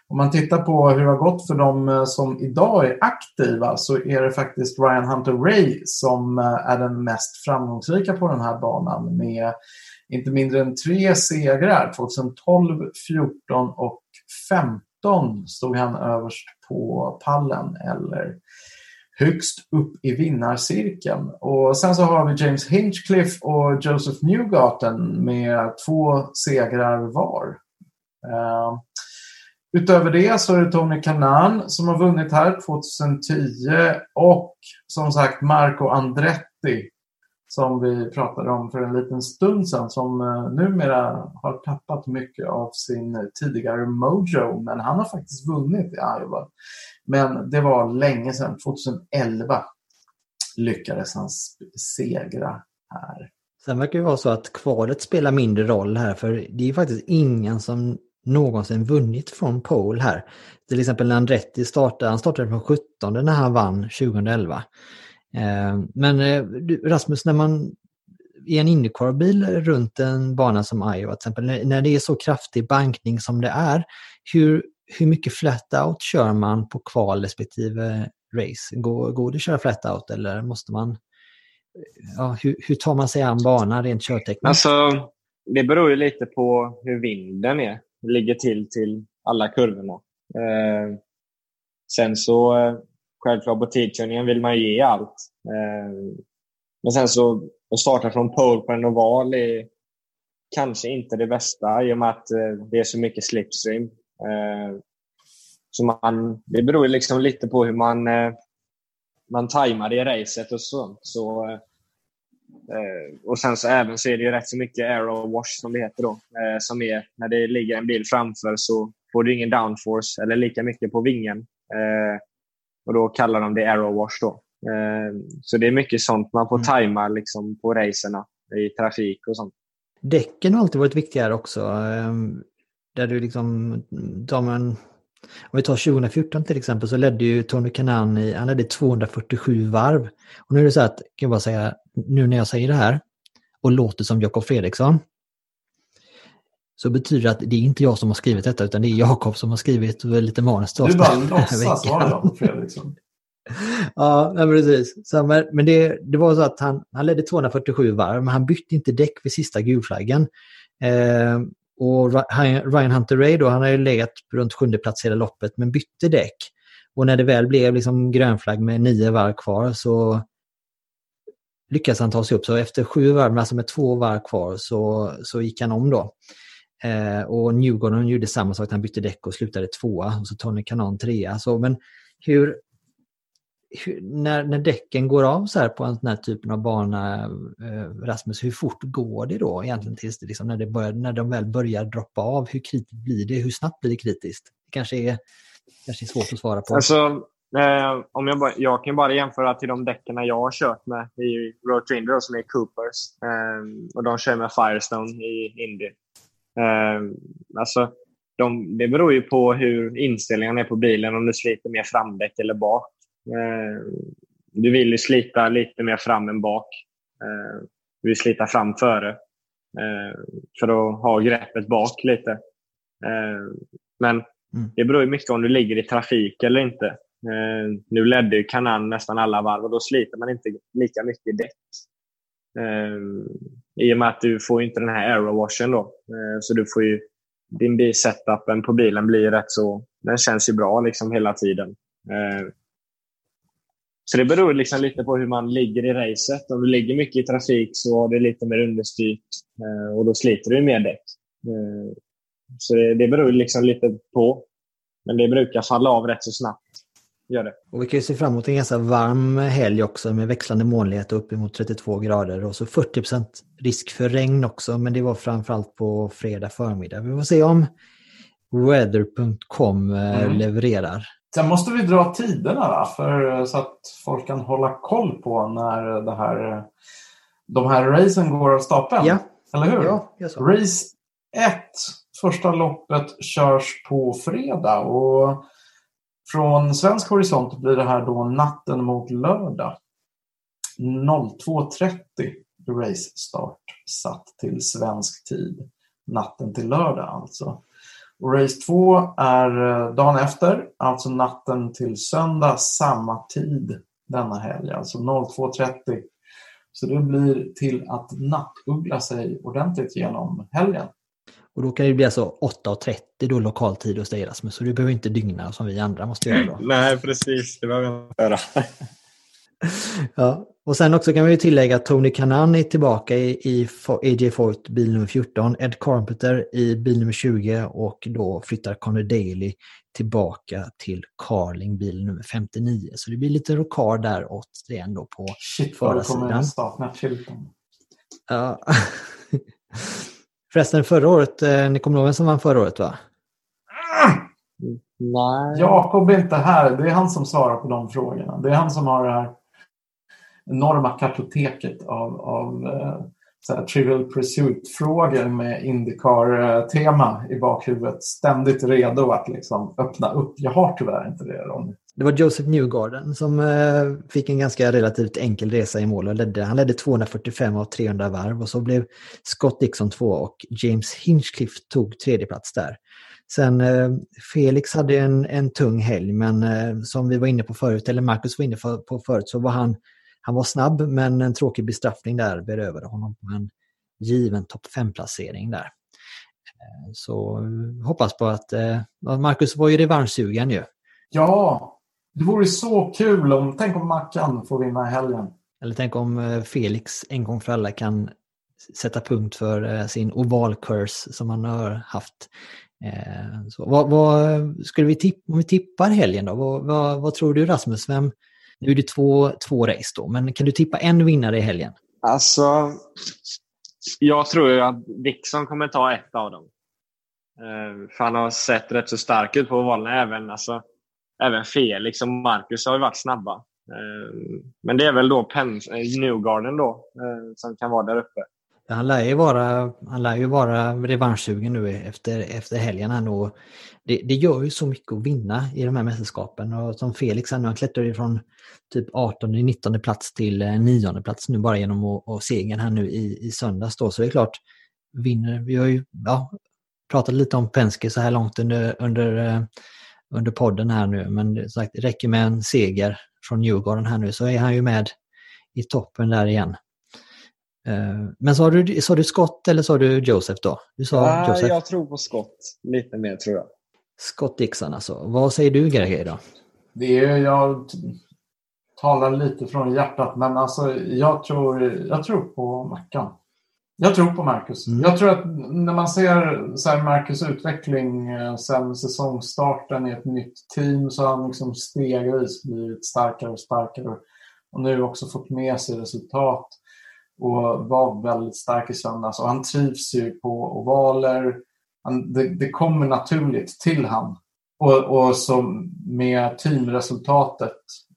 om man tittar på hur det har gått för de eh, som idag är aktiva så är det faktiskt Ryan Hunter Ray som eh, är den mest framgångsrika på den här banan med inte mindre än tre segrar. 2012, 14 och 15 stod han överst på pallen eller högst upp i vinnarcirkeln. Och sen så har vi James Hinchcliffe och Joseph Newgarten med två segrar var. Uh, utöver det så är det Tony Kanan som har vunnit här 2010 och som sagt Marco Andretti som vi pratade om för en liten stund sedan som eh, numera har tappat mycket av sin tidigare mojo men han har faktiskt vunnit i Iowa. Men det var länge sedan, 2011 lyckades han segra här. Sen verkar det vara så att kvalet spelar mindre roll här för det är faktiskt ingen som någonsin vunnit från pole här. Till exempel när Andretti startade, han startade från 17 när han vann 2011. Eh, men eh, Rasmus, när man i en Indycar-bil runt en bana som Iowa till exempel, när det är så kraftig bankning som det är, hur, hur mycket flat-out kör man på kval respektive race? Går, går det att köra flat-out eller måste man... Ja, hur, hur tar man sig an banan rent körtekniskt? Alltså, det beror ju lite på hur vinden är, ligger till till alla kurvorna. Eh, sen så, självklart på tidkörningen vill man ge allt. Eh, men sen så, att starta från pole på en oval är kanske inte det bästa i och med att eh, det är så mycket slipstream. Eh, så man, det beror liksom lite på hur man, eh, man tajmar det i racet och sånt. Så, eh, och sen så även så är det ju rätt så mycket aero wash som det heter då. Som är när det ligger en bil framför så får du ingen downforce eller lika mycket på vingen. Och då kallar de det aero wash då. Så det är mycket sånt man får mm. tajma liksom på racerna i trafik och sånt. Däcken har alltid varit viktigare också. Där du liksom, de en, om vi tar 2014 till exempel så ledde ju Tony Kanan i, han ledde 247 varv. Och nu är det så att, kan jag bara säga, nu när jag säger det här och låter som Jakob Fredriksson, så betyder det att det är inte jag som har skrivit detta utan det är Jakob som har skrivit lite manus till oss. Du bara låtsas vara Jakob Fredriksson. ja, precis. Så, men men det, det var så att han, han ledde 247 varv, men han bytte inte däck vid sista gulflaggen. Eh, och Ryan Hunter Ray då, han har ju legat runt sjunde plats hela loppet men bytte däck. Och när det väl blev liksom grönflagg med nio varv kvar så lyckades han ta sig upp. Så efter sju varv, alltså med två varv kvar, så, så gick han om då. Eh, och Newgarden gjorde samma sak, han bytte däck och slutade tvåa. Och så Tony Kanon trea. Så, men hur, när, när däcken går av så här på en sån här typen av bana, eh, Rasmus, hur fort går det då egentligen tills det, liksom, när, det börjar, när de väl börjar droppa av? Hur kritiskt blir det? Hur snabbt blir det kritiskt? Det kanske är, kanske är svårt att svara på. Alltså, Eh, om jag, bara, jag kan bara jämföra till de däcken jag har kört med i Road Trinder som är Coopers. Eh, och de kör med Firestone i Indy. Eh, alltså, de, det beror ju på hur inställningen är på bilen, om du sliter mer framdäck eller bak. Eh, du vill ju slita lite mer fram än bak. Eh, du vill slita fram före eh, för att ha greppet bak lite. Men mm. det beror ju mycket om du ligger i trafik eller inte. Nu ledde ju Kanan nästan alla varv och då sliter man inte lika mycket i däck. I och med att du får inte den här aerowashen då. Så du får ju, din bil-setupen på bilen blir rätt så, den känns ju bra liksom hela tiden. Så det beror liksom lite på hur man ligger i racet. Om du ligger mycket i trafik så har du lite mer understyrt eh, och då sliter du mer däck. Eh, så det, det beror liksom lite på. Men det brukar falla av rätt så snabbt. Gör det. Och vi kan ju se fram emot en ganska varm helg också med växlande molnighet och uppemot 32 grader och så 40% risk för regn också men det var framförallt på fredag förmiddag. Vi får se om weather.com eh, mm. levererar. Sen måste vi dra tiderna? För, så att folk kan hålla koll på när det här, de här racen går av stapeln. Ja. Eller hur? Ja, Race 1, första loppet, körs på fredag. Och från svensk horisont blir det här då natten mot lördag. 02.30 race start satt till svensk tid. Natten till lördag alltså. Och race 2 är eh, dagen efter, alltså natten till söndag, samma tid denna helg, alltså 02.30. Så det blir till att nattuggla sig ordentligt genom helgen. Och då kan det bli alltså 8.30 då lokaltid hos dig Rasmus, så du behöver inte dygna som vi andra måste göra då. Nej, precis. Det behöver jag inte göra. ja, och sen också kan vi tillägga att Tony Kanan är tillbaka i, i AJ Foyt bil nummer 14, Ed Carpenter i bil nummer 20 och då flyttar Connor Daly tillbaka till Carling bil nummer 59. Så det blir lite rokad där återigen då på Shit, förarsidan. Shit Ja. Förresten förra året, eh, ni kommer ihåg vem som vann förra året va? Nej. Jakob är inte här. Det är han som svarar på de frågorna. Det är han som har det här enorma kartoteket av, av eh, så här, Trivial Pursuit-frågor med Indycar-tema i bakhuvudet. Ständigt redo att liksom öppna upp. Jag har tyvärr inte det, Ronny. Det var Joseph Newgarden som eh, fick en ganska relativt enkel resa i mål. Och ledde, han ledde 245 av 300 varv och så blev Scott Dixon två och James Hinchcliffe tog tredje plats där. Sen eh, Felix hade en, en tung helg men som vi var inne på förut, eller Marcus var inne på förut, så var han han var snabb men en tråkig bestraffning där berövade honom på en given topp 5-placering där. Eh, så hoppas på att eh, Marcus var ju revanschsugen ju. Ja, det vore så kul om, tänk om Mackan får vinna i helgen. Eller tänk om eh, Felix en gång för alla kan sätta punkt för sin oval-curse som han har haft. Så vad, vad, skulle vi tippa, om vi tippar helgen då, vad, vad, vad tror du Rasmus? Vem, nu är det två, två race då, men kan du tippa en vinnare i helgen? Alltså, jag tror ju att Dixon kommer ta ett av dem. Eh, för han har sett rätt så stark ut på valen. Även, alltså, även Felix och Marcus har ju varit snabba. Eh, men det är väl då Pen eh, Newgarden då, som kan vara där uppe. Han lär ju vara, han lär ju vara revanschsugen nu efter, efter helgen. Han och det, det gör ju så mycket att vinna i de här mästerskapen. Och som Felix, han, han klättrar från typ 18-19 plats till eh, 9 plats nu bara genom att, och segern här nu i, i söndags. Då. Så det är klart, vinner. Vi har ju ja, pratat lite om Penske så här långt under, under, eh, under podden här nu. Men sagt, det räcker med en seger från Djurgården här nu så är han ju med i toppen där igen. Eh, men sa du, sa du Scott eller sa du Joseph då? Du sa ja, Joseph. Jag tror på Scott lite mer tror jag. Scott Dixon alltså. Vad säger du Greger då? Det är, jag talar lite från hjärtat men alltså jag tror, jag tror på Mackan. Jag tror på Marcus. Mm. Jag tror att när man ser så här Marcus utveckling eh, sen säsongstarten i ett nytt team så har han liksom stegvis blivit starkare och starkare. Och nu också fått med sig resultat och var väldigt stark i söndags. Och han trivs ju på ovaler. Han, det, det kommer naturligt till han Och, och som med teamresultatet,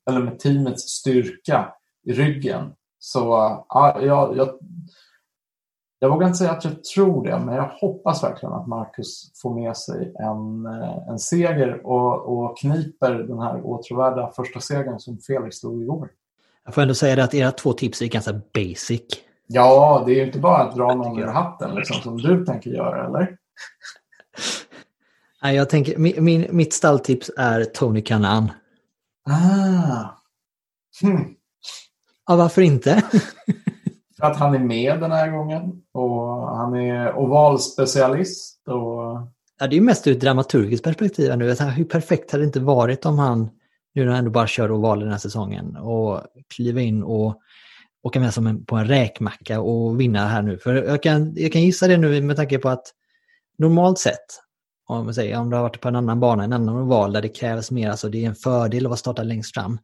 eller med teamets styrka i ryggen. Så ja, jag, jag, jag vågar inte säga att jag tror det, men jag hoppas verkligen att Marcus får med sig en, eh, en seger och, och kniper den här åtråvärda första segern som Felix tog igår. Jag får ändå säga det att era två tips är ganska basic. Ja, det är ju inte bara att dra någon ur hatten liksom, som du tänker göra, eller? Nej, jag tänker, min, min, mitt stalltips är Tony Kanan. Ah. Hmm. Ja, varför inte? För att han är med den här gången och han är ovalspecialist. Och... Ja, det är ju mest ur ett dramaturgiskt perspektiv nu. Hur perfekt hade det inte varit om han, nu när han ändå bara kör oval den här säsongen, och kliva in och åka med som en, på en räkmacka och vinna här nu. För jag kan, jag kan gissa det nu med tanke på att normalt sett, om, man säger, om du har varit på en annan bana, en annan oval där det krävs mer, alltså det är en fördel att vara startad längst fram.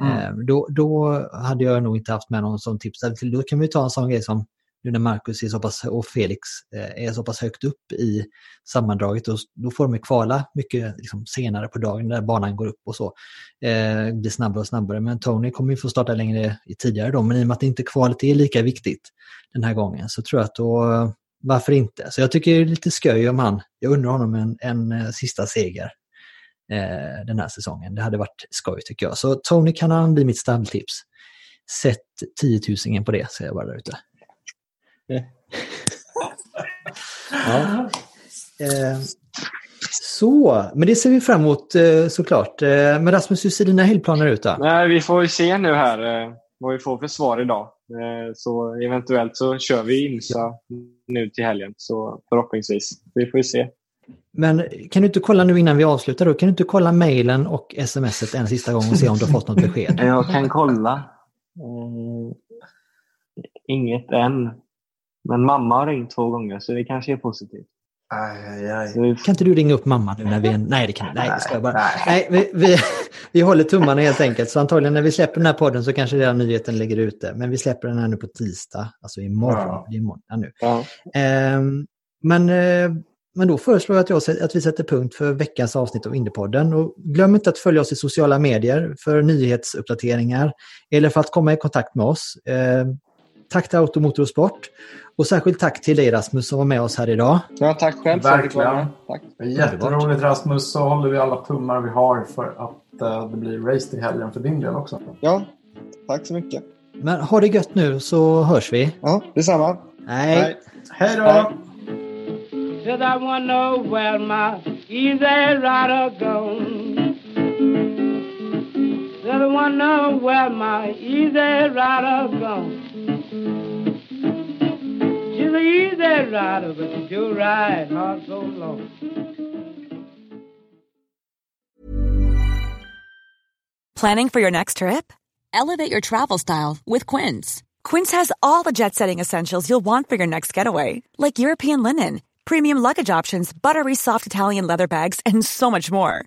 Mm. Då, då hade jag nog inte haft med någon sån tips. Då kan vi ta en sån grej som nu när Marcus är så pass, och Felix eh, är så pass högt upp i sammandraget, då, då får de kvala mycket liksom, senare på dagen när banan går upp och så. Eh, blir snabbare och snabbare. Men Tony kommer ju få starta längre tidigare då, men i och med att inte kvalet är lika viktigt den här gången så tror jag att då, varför inte? Så jag tycker det är lite sköj om han, jag undrar honom en, en, en sista seger eh, den här säsongen. Det hade varit skoj tycker jag. Så Tony kan han bli mitt stalltips. Sätt 10 000 på det, säger jag bara där ute ja. Eh, så, men det ser vi fram emot eh, såklart. Eh, men Rasmus, hur ser dina helgplaner ut då? Nej, vi får ju se nu här vad vi får för svar idag. Så eventuellt så kör vi Insa nu till helgen, så förhoppningsvis. Vi får ju se. Men kan du inte kolla nu innan vi avslutar då? Kan du inte kolla mejlen och smset en sista gång och se om du har fått något besked? Jag kan kolla. Inget än. Men mamma har ringt två gånger så det kanske är positivt. Aj, aj, aj. Kan inte du ringa upp mamma nu när vi är... Nej, det kan Nej, det ska jag bara. Nej, nej vi, vi, vi håller tummarna helt enkelt. Så antagligen när vi släpper den här podden så kanske den nyheten ligger ute. Men vi släpper den här nu på tisdag, alltså imorgon. Ja. imorgon ja, nu. Ja. Um, men, uh, men då föreslår jag att, jag att vi sätter punkt för veckans avsnitt av Indiepodden. Och glöm inte att följa oss i sociala medier för nyhetsuppdateringar eller för att komma i kontakt med oss. Uh, tack till Automotor och Sport. Och särskilt tack till dig Rasmus som var med oss här idag. Ja, tack själv. Verkligen. Tack. Jätteroligt Rasmus. Så håller vi alla tummar vi har för att uh, det blir race till helgen för din del också. Ja, tack så mycket. Men ha det gött nu så hörs vi. Ja, detsamma. Hej. Hej då. Said I wanna know where my easy rider gone. Wanna know where my easy rider gone. She's an easy rider, but she do ride hard so long. Planning for your next trip? Elevate your travel style with Quince. Quince has all the jet setting essentials you'll want for your next getaway, like European linen, premium luggage options, buttery soft Italian leather bags, and so much more.